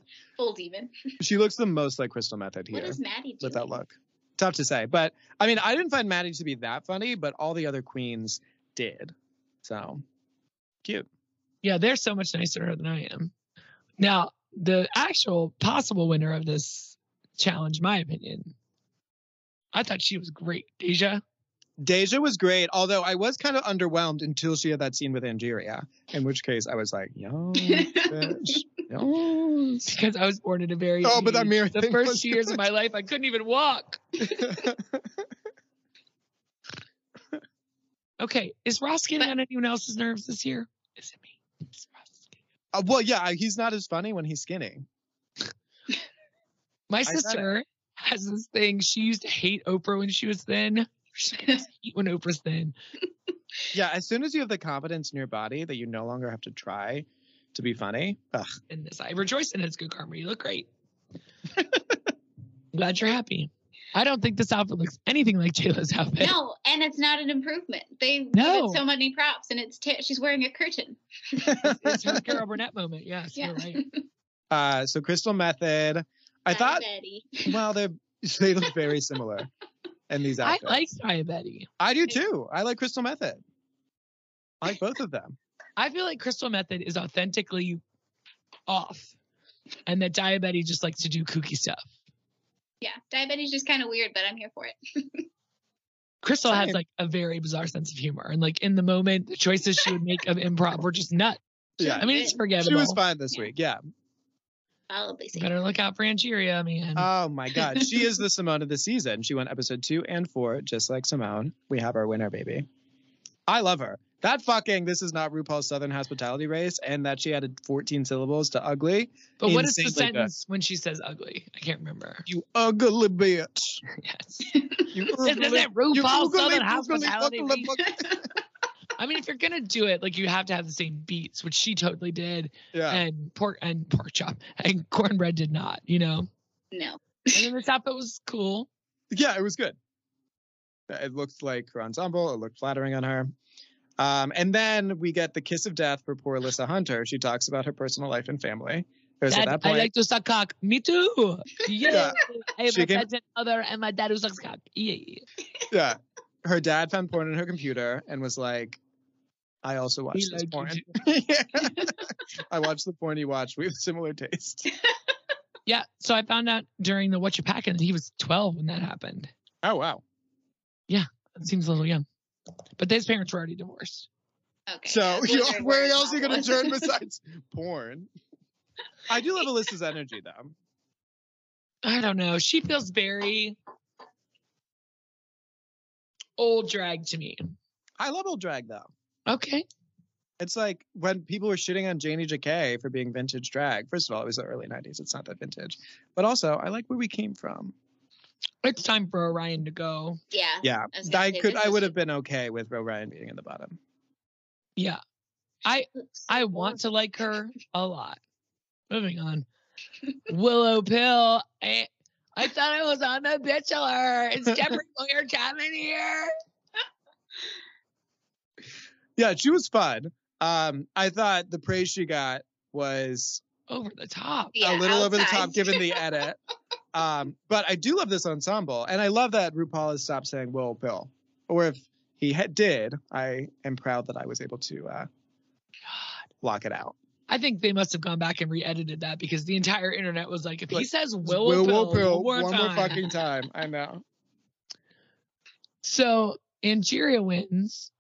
Full demon. She looks the most like Crystal Methyd What here is Maddy doing? with that look. Tough to say, but I mean, I didn't find Maddy to be that funny, but all the other queens did. So cute. Yeah, they're so much nicer than I am. Now, the actual possible winner of this challenge, my opinion, I thought she was great. Deja. Deja was great, although I was kind of underwhelmed until she had that scene with Angeria, in which case I was like, yo, bitch, yo. Because I was born in a very Oh, but that mirror the first two years of my life I couldn't even walk. Okay, is Ross getting on anyone else's nerves this year? Is it me? Is Ross Uh, well, yeah, he's not as funny when he's skinny. My sister has this thing. She used to hate Oprah when she was thin. She's like, I just hate when Oprah's thin. Yeah, as soon as you have the confidence in your body that you no longer have to try to be funny, ugh, And this, I rejoice in it. It's good karma. You look great. Glad you're happy. I don't think this outfit looks anything like Jayla's outfit. no, and it's not an improvement. They give No. it so many props, and it's t- she's wearing a curtain. It's her Carol Burnett moment. Yes, Yeah. you're right. Uh, so Crystal Methyd, I thought, Betty. well, they they look very similar in these I like Daya Betty. I do too. I like Crystal Methyd. I like both of them. I feel like Crystal Methyd is authentically off, and that Daya Betty just likes to do kooky stuff. Yeah, diabetes just kind of weird, but I'm here for it. Crystal has like a very bizarre sense of humor, and like in the moment, the choices she would make of improv were just nuts. Yeah. I mean, it's She forgettable. She was fine this Yeah. week. Yeah. Solidly safe. Better look out for Angeria, man. Oh my God. She is the Symone of the season. She won episode two and four, just like Symone. We have our winner, baby. I love her. That fucking this is not RuPaul's Southern Hospitality race, and that she added 14 syllables to ugly. but what is the insanely good. sentence when she says ugly? I can't remember. You ugly bitch. Yes. You This ugly, isn't you RuPaul's ugly, Southern ugly, Hospitality. ugly, Week. ugly. I mean, if you're gonna do it, like you have to have the same beats, which she totally did, Yeah. and pork and pork chop and cornbread did not. You know, no. and then this outfit was cool. Yeah, it was good. It looked like her ensemble. It looked flattering on her. Um, and then we get the kiss of death for poor Alyssa Hunter. She talks about her personal life and family. Because at that point, I like to suck cock. Me too. Yeah. Yeah. I have She a can- cousin mother and my dad who sucks cock. Yeah. yeah, her dad found porn on her computer and was like, "I also watched this liked porn. Yeah. I watched the porn you watched. We have similar taste." Yeah. So I found out during the What You Packin' that he was 12 when that happened. Oh wow! Yeah. It seems a little young. But his parents were already divorced. Okay. So I was you know, where where else are you going to turn besides porn? I do love Alyssa's energy though. I don't know. She feels very old drag to me. I love old drag though. Okay. It's like when people were shitting on Janie Jacquet for being vintage drag. First of all, it was the early 90s. It's not that vintage. But also, I like where we came from. It's time for Orion to go. Yeah. Yeah. I I could I would have been okay with Ryan being in the bottom. Yeah. I I want to like her a lot. Moving on. Willow Pill. I, I thought I was on The Bachelor. Is Jeffrey Moyer coming here? Yeah, she was fun. Um, I thought the praise she got was Over the top. Yeah, a little over the top given the edit. Um, but I do love this ensemble, and I love that RuPaul has stopped saying Will Pill. Or if he ha- did, I am proud that I was able to uh, lock it out. I think they must have gone back and re-edited that because the entire internet was like, if he Like, says Will Will Pill, Will Pill one, one more more time. fucking time. I know. So Angeria wins.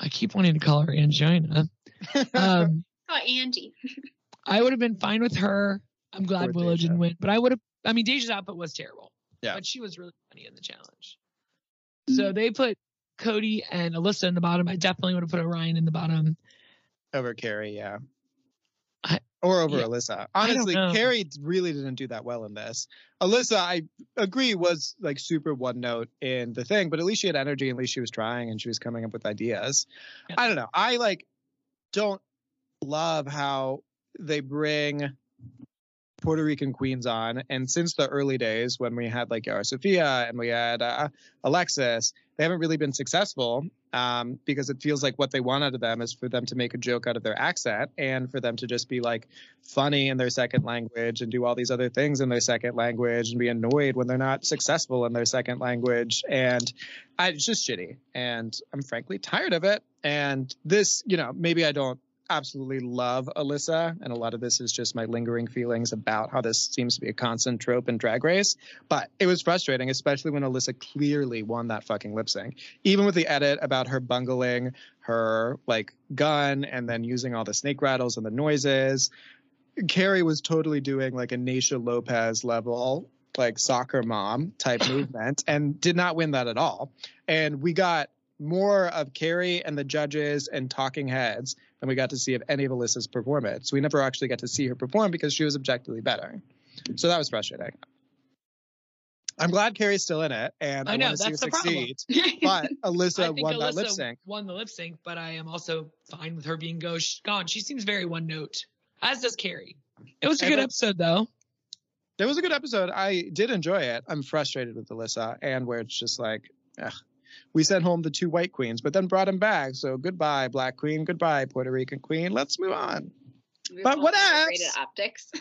I keep wanting to call her Angina. Um, Oh, Angie. I would have been fine with her. I'm glad Poor Willow Deja. didn't win, but I would have. I mean, Deja's output was terrible. Yeah. But she was really funny in the challenge. So they put Cody and Alyssa in the bottom. I definitely would have put Orion in the bottom. over Kerri, yeah. I- or over yeah. Alyssa. Honestly. Kerri really didn't do that well in this. Alyssa, I agree, was like super one note in the thing, but at least she had energy. At least she was trying and she was coming up with ideas. Yeah. I don't know. I like don't love how they bring Puerto Rican queens on, and since the early days when we had like Yara Sofia and we had uh, Alexis, they haven't really been successful um, because it feels like what they want out of them is for them to make a joke out of their accent and for them to just be like funny in their second language and do all these other things in their second language and be annoyed when they're not successful in their second language. And I, it's just shitty. And I'm frankly tired of it. And this, you know, maybe I don't absolutely love Alyssa, and a lot of this is just my lingering feelings about how this seems to be a constant trope in Drag Race. But it was frustrating, especially when Alyssa clearly won that fucking lip sync. Even with the edit about her bungling her like gun and then using all the snake rattles and the noises, Kerri was totally doing like a Naysha Lopez level like soccer mom type movement and did not win that at all. And we got more of Kerri and the judges and talking heads than we got to see of any of Alyssa's performance. We never actually got to see her perform because she was objectively better. So that was frustrating. I'm glad Kerri's still in it, and I, I know, want to see her that's the problem. succeed. But Alyssa think won that lip sync. won the lip sync, but I am also fine with her being go- gone. She seems very one note, as does Kerri. It was a And good that- episode, though. It was a good episode. I did enjoy it. I'm frustrated with Alyssa, and where it's just like, ugh. We sent home the two white queens, but then brought them back. So goodbye, Black Queen. Goodbye, Puerto Rican Queen. Let's move on. But what Rated else? optics.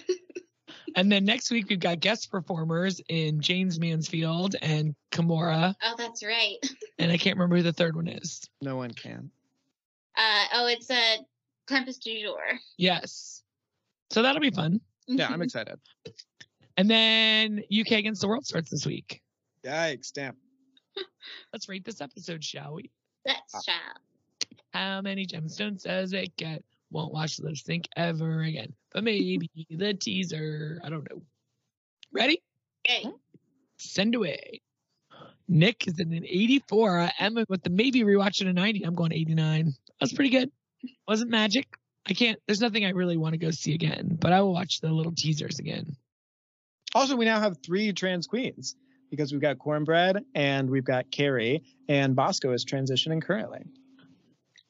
And then next week we've got guest performers in Jaymes Mansfield and Kahmora, oh, that's right. and I can't remember who the third one is. No one can. Uh, oh, it's a Tempest DuJour. Yes. So that'll be fun. Yeah, I'm excited. And then UK against the world starts this week. Yikes! Damn. Let's rate this episode, shall we? Let's shop. How many gemstones does it get? Won't watch the lip sync ever again. But maybe the teaser. I don't know. Ready? Okay. Send away. Nick is in an 84. Uh, Emma with the maybe rewatching a 90. I'm going 89. That's pretty good. Wasn't magic. I can't. There's nothing I really want to go see again, but I will watch the little teasers again. Also, we now have three trans queens because we've got Kornbread and we've got Kerri, and Bosco is transitioning currently.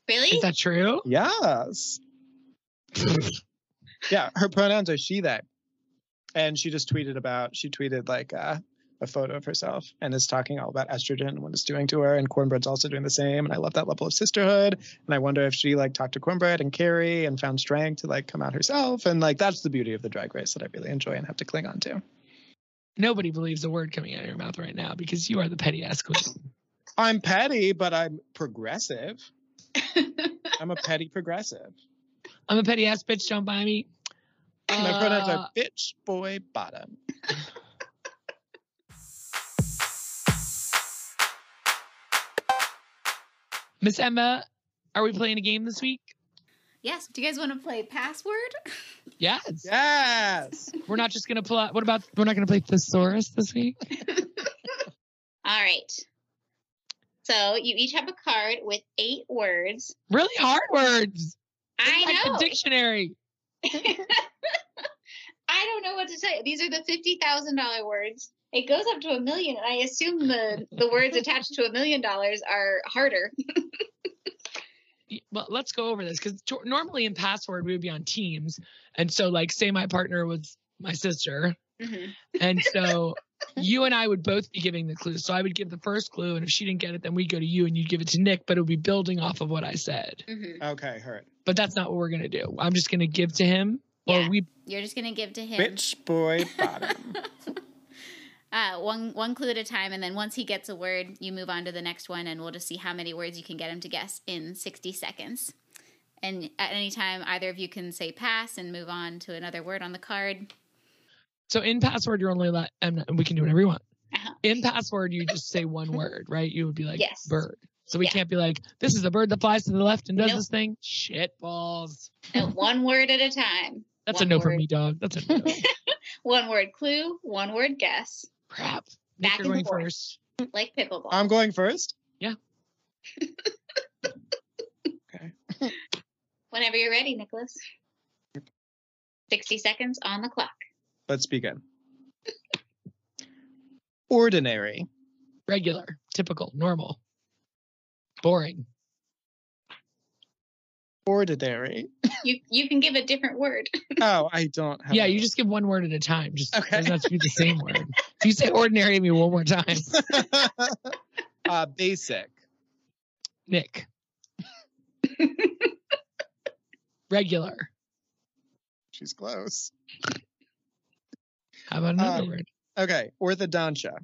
Really? Is that true? Yes. yeah, her pronouns are she, they. And she just tweeted about, she tweeted like uh, a photo of herself and is talking all about estrogen and what it's doing to her. And Kornbread's also doing the same. And I love that level of sisterhood. And I wonder if she like talked to Kornbread and Kerri and found strength to like come out herself. And like that's the beauty of the drag race that I really enjoy and have to cling on to. Nobody believes a word coming out of your mouth right now because you are the petty ass queen. I'm petty, but I'm progressive. I'm a petty progressive. I'm a petty ass bitch. Don't buy me. My pronouns Uh, are bitch, boy, bottom. Miss Emma, are we playing a game this week? Yes. Do you guys want to play password? Yes. Yes. We're not just gonna play. What about we're not gonna play thesaurus this week? All right. So you each have a card with eight words. Really hard words. I Like know. the dictionary. I don't know what to say. These are the fifty thousand dollar words. It goes up to a million, and I assume the the words attached to a million dollars are harder. Well, let's go over this because normally in password we would be on teams, and so like say my partner was my sister, Mhm. and so you and I would both be giving the clues. So I would give the first clue, and if she didn't get it, then we'd go to you and you'd give it to Nick, but it would be building off of what I said. Mhm. Okay, heard. But that's not what we're gonna do. I'm just gonna give to him, or Yeah. we. You're just gonna give to him. Bitch, boy, bottom. Uh, one one clue at a time, and then once he gets a word, you move on to the next one, and we'll just see how many words you can get him to guess in 60 seconds. And at any time, either of you can say pass and move on to another word on the card. So in password, you're only allowed, and we can do whatever you want. Uh-huh. In password, you just say one word, right? You would be like Yes. bird. So we Yeah. can't be like, this is a bird that flies to the left and does Nope. this thing. Shit balls. No, one word at a time. That's a One no for me, dog. That's a no. One word clue, one word guess, Crap. Back you're going forth. first. like pickleball. I'm going first. Yeah. okay. Whenever you're ready, Nicholas. 60 seconds on the clock. Let's begin. Ordinary. Regular, typical, normal, boring. Ordinary. You you can give a different word. Oh, I don't have Yeah, a- you just give one word at a time. Just Okay. doesn't have to be the same word. If you say ordinary to me one more time, uh, basic. Nick. Regular. She's close. How about another Um, word? Okay, orthodontia.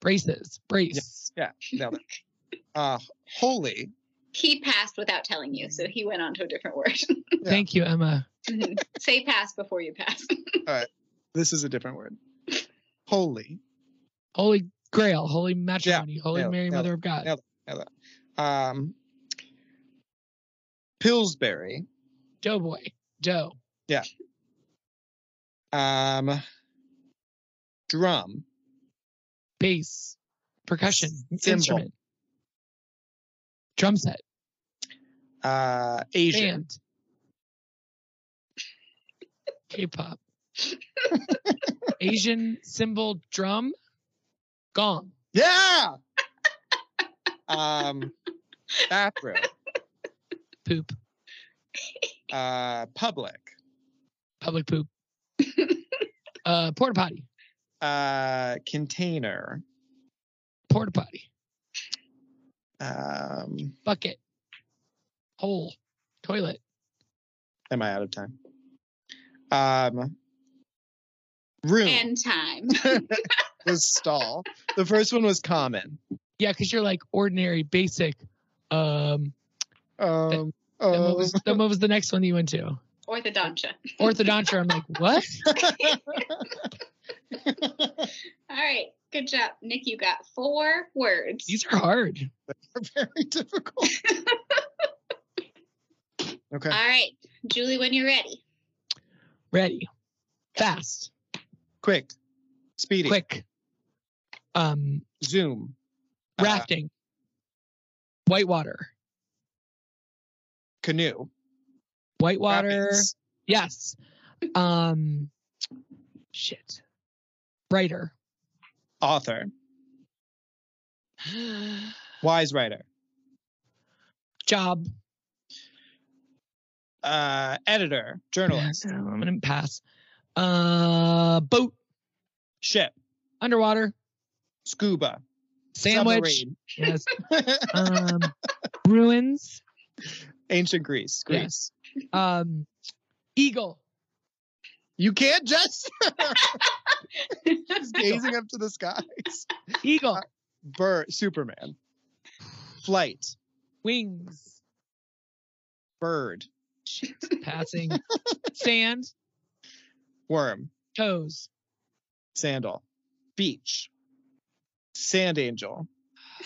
Braces. Brace. Yeah, nailed it. Uh, holy. He passed without telling you, so he went on to a different word. Thank you, Emma. Say pass before you pass. All right. This is a different word. Holy. Holy Grail, Holy Matrimony, Holy nailed it, Mary, nailed Mother of God. nailed Um, Pillsbury. Doughboy. Dough. Yeah. Um, drum. Bass. Percussion. Cymbal. Instrument. Drum set. Uh, Asian. Band. K-pop. Asian cymbal drum. Gong. Yeah. um, bathroom. Poop. Uh, public. Public poop. uh, porta potty. Uh, container. Porta potty. Um, Bucket. Hole. Toilet. am I out of time? Um, room and time. the stall. The first one was common. Yeah, because you're like ordinary, basic. Um, Um, then what um, was then what was the next one you went to? Orthodontia. Orthodontia. I'm like, what? All right. Good job. Nick, you got four words. These are hard. Very difficult. okay. All right. Julie, when you're ready. Ready. Fast. Quick. Speedy. Quick. Um, Zoom. Uh, rafting. Whitewater. canoe. Whitewater. Rapids. Yes. Um, shit. Writer. Author. Wise writer. Job. Uh, editor. Journalist. I'm gonna pass. Uh, boat. Ship. Underwater. Scuba. Sandwich. Submarine. Yes. Um, ruins. Ancient Greece. Greece. Um, eagle. You can't just just gazing up to the skies. Eagle. Bird. Superman. Flight. Wings. Bird. Passing. Sand. Worm. Toes. Sandal. Beach. Sand angel.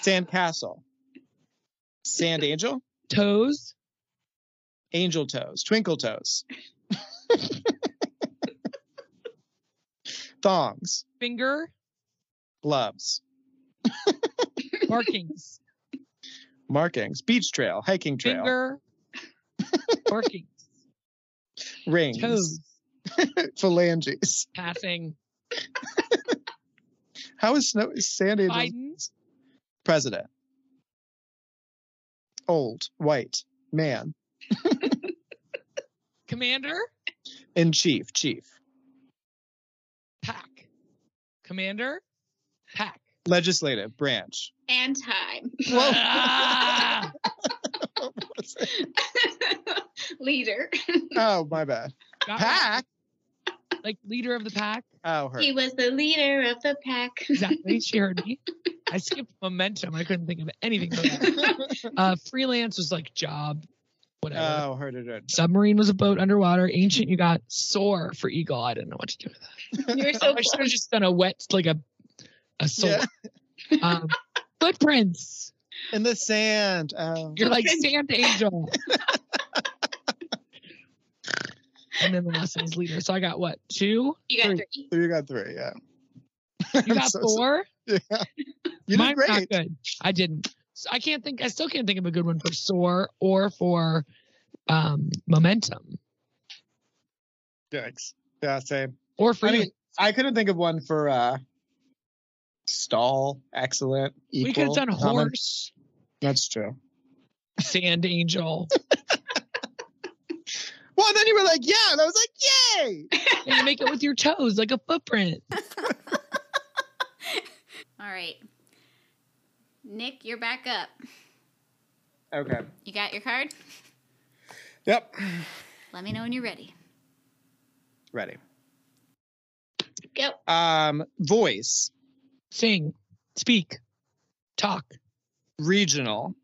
Sand castle. Sand angel. Toes. Angel toes. Twinkle toes. Thongs. Finger. Gloves. Markings. Markings. Beach trail. Hiking trail. Finger. Markings. Rings. Toes. Phalanges. Passing. How is snow sand angel Biden. president? Old, white, man, Commander. in chief, chief, Pack. Commander. Pack. Legislative branch. And time. Well, Leader. Oh, my bad. Got Pack. one. Like leader of the pack. Oh, her. He was the leader of the pack. Exactly. She heard me. I skipped momentum. I couldn't think of anything but that. Uh, freelance was like job, whatever. Oh, heard it. heard. Submarine was a boat underwater. Ancient, you got soar for eagle. I didn't know what to do with that. You were so I should have just done a wet, like a, a soul. Yeah. Um, footprints. In the sand. Oh. You're like sand angel. and then the last one is leader. So I got what? Two? You got Three. three. You got three, yeah. You got so four? sorry. Yeah. You Mine did were not good. I didn't. So I can't think. I still can't think of a good one for sore or for um, momentum Thanks. Yeah, same. or for I mean, I couldn't think of one for uh stall, excellent, equal. we could have done common. horse, That's true. sand angel. Well, then you were like, yeah, and I was like, yay! and you make it with your toes like a footprint. All right. Nick, you're back up. Okay. You got your card? Yep. Let me know when you're ready. Ready. Go. Um, voice, Sing, speak, talk, regional,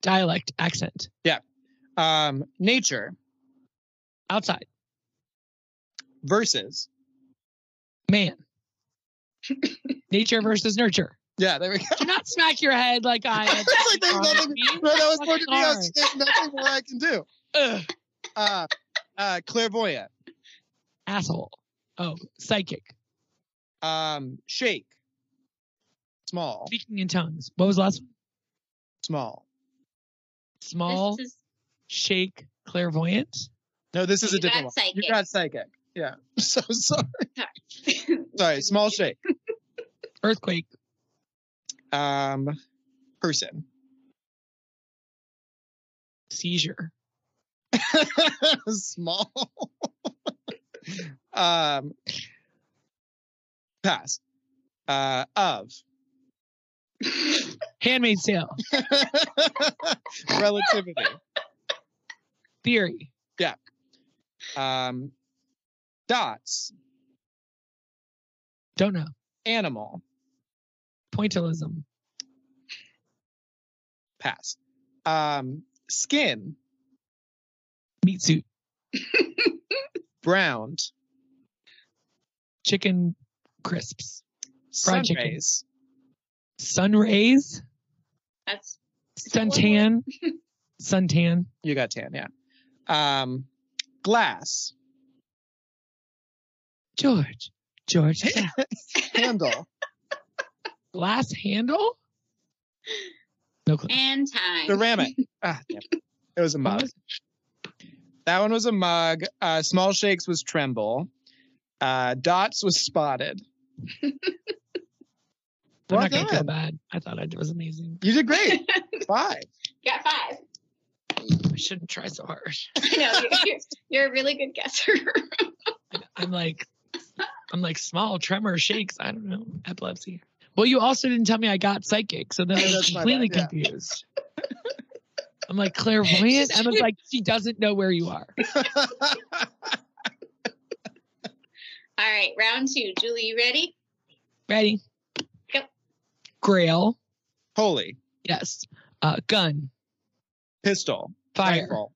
dialect, accent, Yeah. um, nature, outside, versus. man. Nature versus nurture. Yeah, there we go. Do not smack your head like I. It's like there's nothing. No, that was supposed to Sorry. There's nothing more I can do. Ugh, Uh, uh, clairvoyant, asshole. Oh, psychic. um, shake, small, Speaking in tongues. What was the last one? small. Small, This is shake, clairvoyant. No, this is You a different got one. You psychic. got psychic. Yeah. So sorry. sorry. Sorry. Small shake. Earthquake, Um, person. seizure, small. um, pass. Uh, of. Handmaid's tale, Relativity. theory, Yeah. Um, dots. don't know, Animal. pointillism, Pass. Um, skin. meat suit, Browned. Chicken crisps. Fried chicken. Sunrays. Sun rays. That's is that one word? Suntan. Suntan. You got tan, yeah. Um, glass. George. George. Handle. Glass handle? No clue. and time. Ceramic. Ah, damn. It was a mug. was That one was a mug. Uh, small shakes was tremble. Uh, dots was spotted. I'm Well not gonna feel bad. I thought I was amazing. You did great. Five. Got five. I shouldn't try so hard. I know you're, you're, you're a really good guesser. I'm like, I'm like small tremor shakes. I don't know epilepsy. Well, you also didn't tell me I got psychic, so then I was completely bad, yeah. confused. I'm like clairvoyant. I'm like she doesn't know where you are. All right, round two. Julie, you ready? Ready? Grail. Holy. Yes. Uh, gun. Pistol. Fire. Rifle.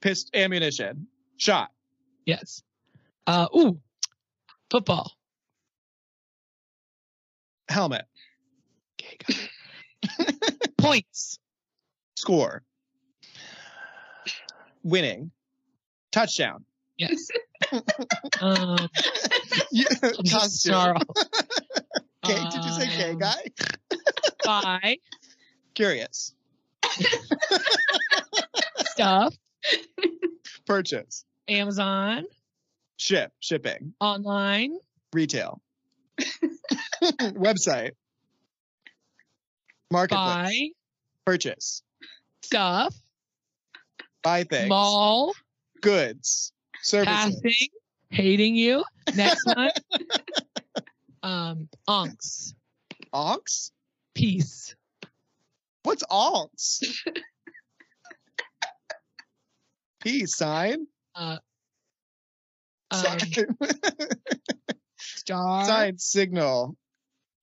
Pist- ammunition. Shot. Yes. Uh, ooh. Football. Helmet. Okay. Points. Score. Winning. Touchdown. Yes. um, Yeah, costume. snarl. Gay, did you say gay guy? Buy Curious. stuff. Purchase. Amazon. Ship. Shipping. Online. Retail. Website. Marketplace. Buy Purchase. stuff. Buy things. Mall. Goods. Services. Passing. Hating you. Next one. um, ankhs. Ankhs? Peace. What's ankhs? Peace sign. Uh, um, Sign. star. sign signal.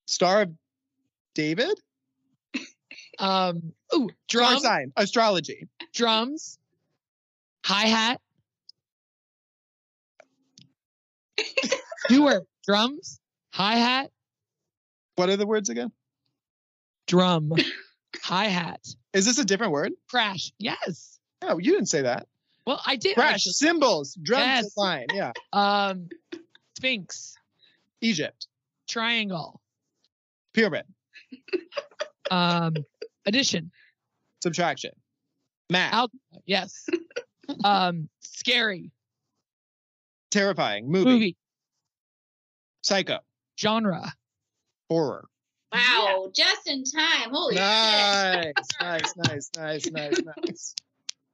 Star of David? Um, ooh, Star sign. Astrology. Drums. Hi hat. Doer. Drums. Hi hat. What are the words again? Drum. Hi hat. Is this a different word? Crash. Yes. No, you didn't say that. Well, I did. Crash. actually. Cymbals. Drums. Yes. Yeah. Um, Sphinx. Egypt. Triangle. Pyramid. Um, addition. Subtraction. Math. Al- yes. Um, scary. Terrifying. Movie. Movie. Psycho. Genre. Horror. Wow, just in time. Holy shit. Nice. nice. Nice. Nice. Nice. Nice.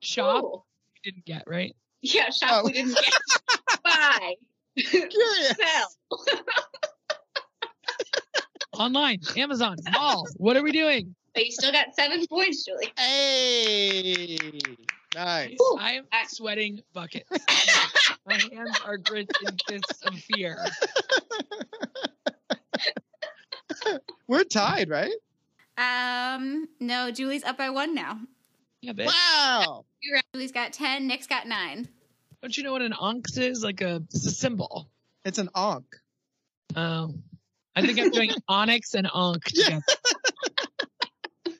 Shop. Ooh. You didn't get right. Yeah, shop Oh. we didn't get. Bye. Curious. Sell. Online. Amazon. Mall. What are we doing? But you still got seven points, Julie. Hey. Nice. Ooh. I am sweating buckets. My hands are gripped in fists of fear. We're tied, right? Um, no, Julie's up by one now. Yeah, bitch. Wow. Julie's got 10, Nick's got nine. Don't you know what an onx is? Like a, it's a symbol. It's an ankh. Oh. I think I'm doing onyx and ankh Yeah.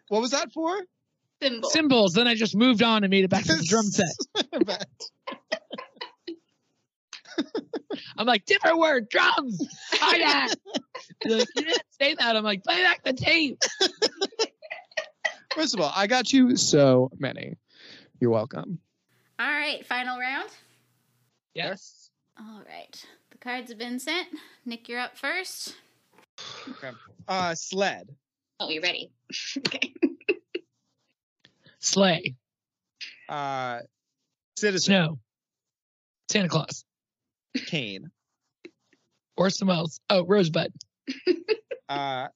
What was that for? Symbol. Symbols. Then I just moved on and made it back to the drum set. I bet. I'm like, different word, drums. Hi hat. Like, you didn't say that. I'm like, play back the tape. First of all, I got you so many. You're welcome. All right, final round. Yes. All right. The cards have been sent. Nick, you're up first. Okay. Uh, sled. Oh, you're ready. okay. Sleigh. Uh, citizen. Snow. Santa Claus. Cane. Orson Welles. Oh, Rosebud. Uh,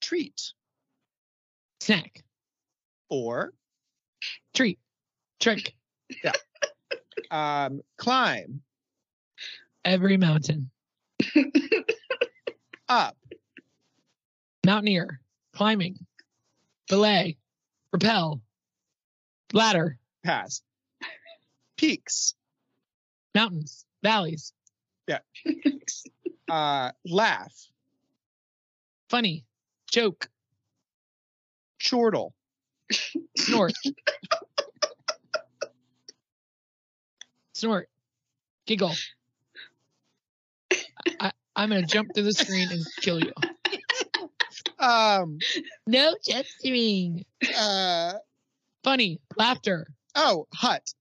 treat. Snack. Or Treat. Trick. Yeah. um, climb. Every mountain. Up. Mountaineer. Climbing. Belay. Rappel. Ladder. Pass. Peaks. Mountains, valleys, Yeah. Uh, laugh. funny, joke, Chortle. snort, snort, giggle. I, I'm gonna jump through the screen and kill you. Um, No gesturing. uh, Funny, laughter, oh, hut.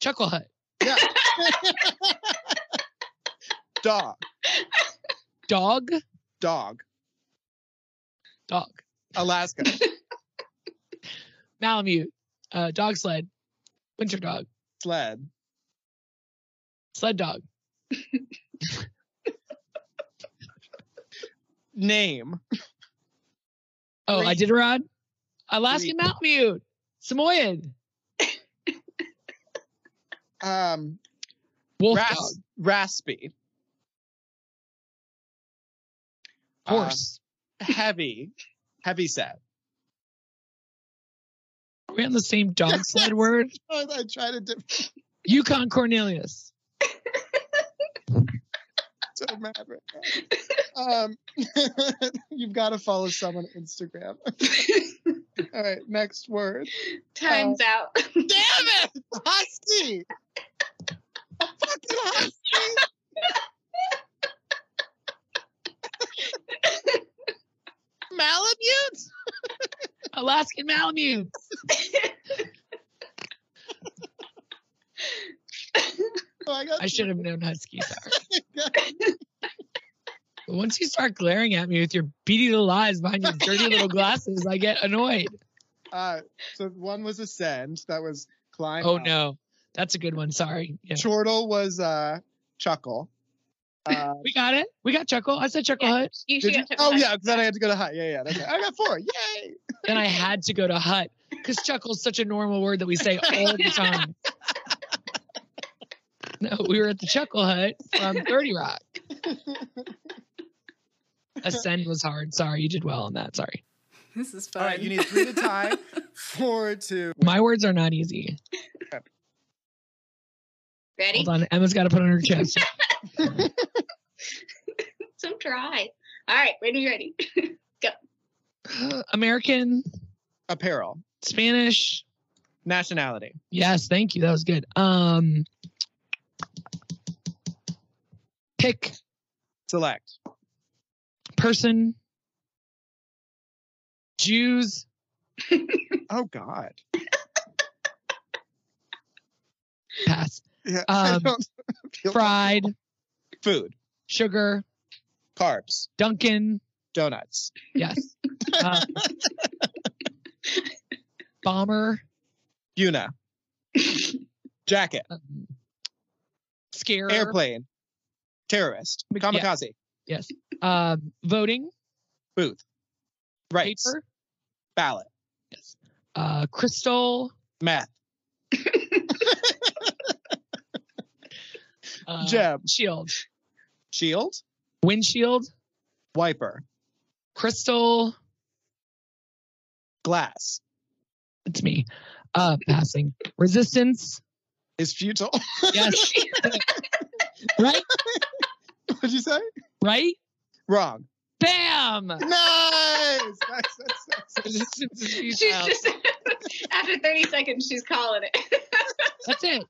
chuckle hut, Yeah. Dog. dog, Dog. dog, Alaska. Malamute, uh, dog sled, winter dog, Sled. sled dog, Name. Oh, I Three. Iditarod, Alaskan Three. Malamute, Samoyed, Um, wolf ras- dog, raspy. Uh, horse. heavy. Heavy set. Are we on the same dog sled word? Oh, I tried to. Diff- Yukon Cornelius. so mad right now. Um, you've got to follow someone on Instagram. All right, next word. Time's out. Damn it, husky. A fucking husky. Malamute. Alaskan Malamute. Oh, I. I should have known Huskies are. But once you start glaring at me with your beady little eyes behind your dirty little glasses, I get annoyed. Uh, so one was ascend. That was climb. Oh up. no, that's a good one. Sorry. Yeah. Chortle was uh chuckle. Uh, We got it. We got Chuckle. I said Chuckle Yeah. Hut. You you? have Oh yeah, because then I had to go to hut. Yeah, yeah. That's right. I got four. Yay! Then I had to go to Hut because Chuckle's such a normal word that we say all the time. No, we were at the Chuckle Hut from 30 Rock. Ascend was hard. Sorry, you did well on that. Sorry. This is All fun. right, you need three to tie, four to. My words are not easy. Ready? Hold on. Emma's got to put on her chest. So try. All right, ready, ready. Go. American, Apparel. Spanish. Nationality. Yes, thank you. That was good. Um, pick Select. person. Jews. Oh God. Pass. Yeah. Um, Fried. food. Sugar. Carbs. Dunkin' Donuts. Yes. Uh, bomber. Yuna. Jacket. Um, scare. Airplane. Terrorist. Yeah. Kamikaze. Yes. Um, voting. Booth. Rights. Paper. Ballot. Yes. Uh, crystal. Meth. Uh, Gem. Shield. Shield. Windshield. Wiper. Crystal. Glass. It's me. Uh, passing. Resistance. Is futile. Yes. right. What'd you say? Right. Wrong. Bam. Nice. nice, nice, nice. Resistance is She's just after 30 seconds, she's calling it. That's it.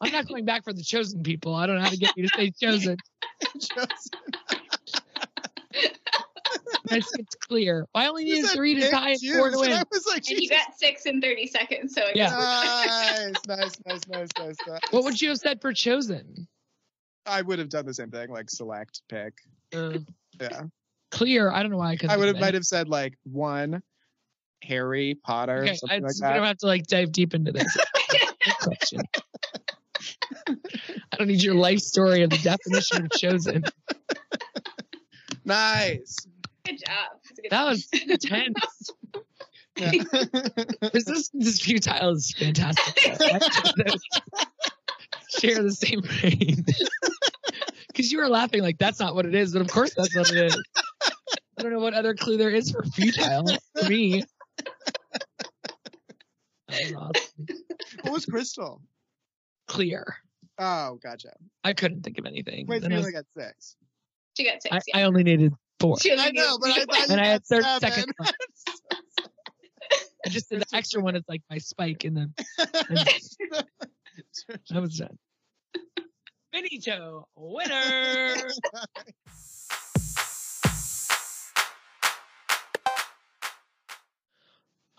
I'm not going back for the chosen people. I don't know how to get you to say chosen. Just- It's, it's clear. I only you needed three to tie and four to juice, and I win. was like, and you got six in 30 seconds, so Yeah. nice, nice, nice, nice, nice, nice. What would you have said for chosen? I would have done the same thing, like select, pick. Uh, Yeah. clear. I don't know why I couldn't. I would have think might have said like one Harry Potter, Okay, something I, like I'm gonna have to like dive deep into this question. I don't need your life story of the definition of chosen. Nice. Good job. Good That was intense. Yeah. Resistance is futile is fantastic. I have to Share the same brain. Because you were laughing like that's not what it is, but of course that's what it is. I don't know what other clue there is for futile for me. That was awesome. what was Crystal? clear. Oh, gotcha. I couldn't think of anything. Wait, so you I, only got six. She got six. I, yeah. I only needed four. She only I know, but I needed- thought you And I had got 30 seven. seconds I just did the extra one is like my spike in the. I was done. Finito, winner.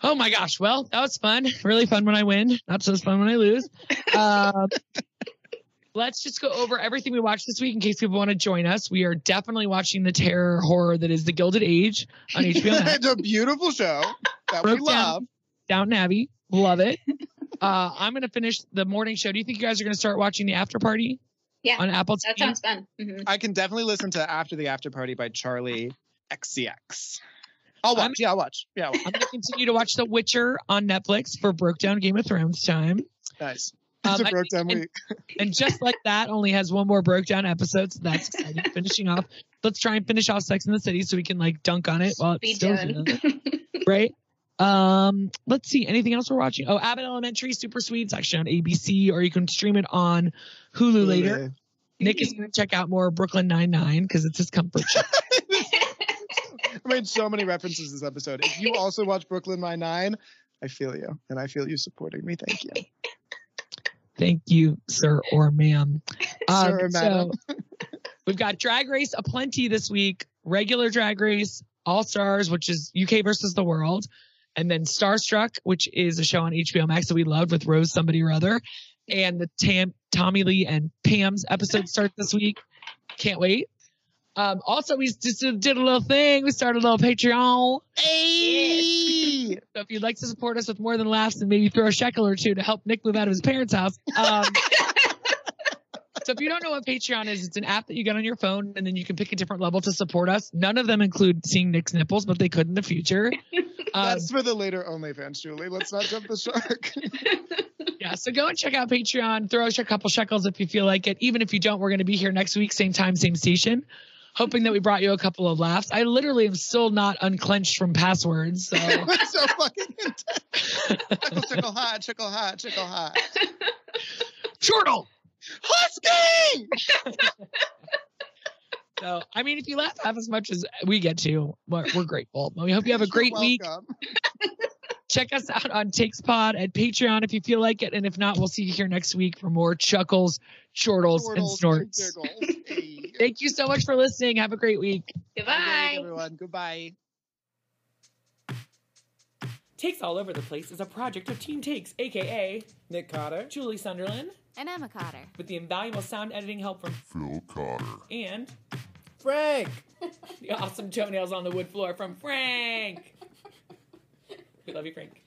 Oh my gosh. Well, that was fun. Really fun when I win. Not so fun when I lose. Um, let's just go over everything we watched this week in case people want to join us. We are definitely watching the terror horror that is The Gilded Age on HBO Max. it's a beautiful show that we Broke down. love. Downton Abbey. Love it. Uh, I'm going to finish the morning show. Do you think you guys are going to start watching the after party Yeah, on Apple TV? that sounds fun. hmm I can definitely listen to After the After Party by Charli XCX. I'll I'm- watch. Yeah, I'll watch. Yeah, I'll watch. I'm going to continue to watch The Witcher on Netflix for Broke Down Game of Thrones time. nice. Um, a broke down and- week. And just like that, only has one more Broke Down episode, so that's exciting. Finishing off. Let's try and finish off Sex in the City so we can like dunk on it while it's still right? Um, let's see. Anything else we're watching? Oh, Abbott Elementary, super sweet. It's actually on ABC, or you can stream it on Hulu later. Nick is going to check out more Brooklyn Nine Nine because it's his comfort show. I made so many references this episode. If you also watch Brooklyn Nine Nine, I feel you, and I feel you supporting me. Thank you. Thank you, sir or ma'am. Um, Sir or madam. So we've got Drag Race aplenty this week, regular Drag Race, All Stars, which is UK versus the world, and then Starstruck, which is a show on HBO Max that we loved with Rose somebody or other, and the Tam, Tommy Lee and Pam's episode starts this week. Can't wait. Um, also, we just did a little thing. We started a little Patreon. Hey! So if you'd like to support us with more than laughs and maybe throw a shekel or two to help Nick move out of his parents' house. Um, so if you don't know what Patreon is, it's an app that you get on your phone and then you can pick a different level to support us. None of them include seeing Nick's nipples, but they could in the future. Um, That's for the later OnlyFans, Julie. Let's not jump the shark. yeah, so go and check out Patreon. Throw us a couple shekels if you feel like it. Even if you don't, we're going to be here next week, same time, same station. Hoping that we brought you a couple of laughs. I literally am still not unclenched from passwords. So so fucking intense. Chickle, chickle, hot, chickle, hot, chickle, hot. chortle. Husky! So, I mean, if you laugh half as much as we get to, we're, we're grateful. But we hope you have a great You're week. Welcome. Check us out on Takes Pod at Patreon if you feel like it. And if not, we'll see you here next week for more chuckles, chortles, and snorts. giggles. Hey. Thank you so much for listening. Have a great week. Good Goodbye. week, everyone. Goodbye. Takes All Over the Place is a project of Team Takes, aka Nick Cotter. Julie Sunderland, And Emma Cotter. with the invaluable sound editing help from Phil Cotter. and Frank. the awesome toenails on the wood floor from Frank. We love you, Frank.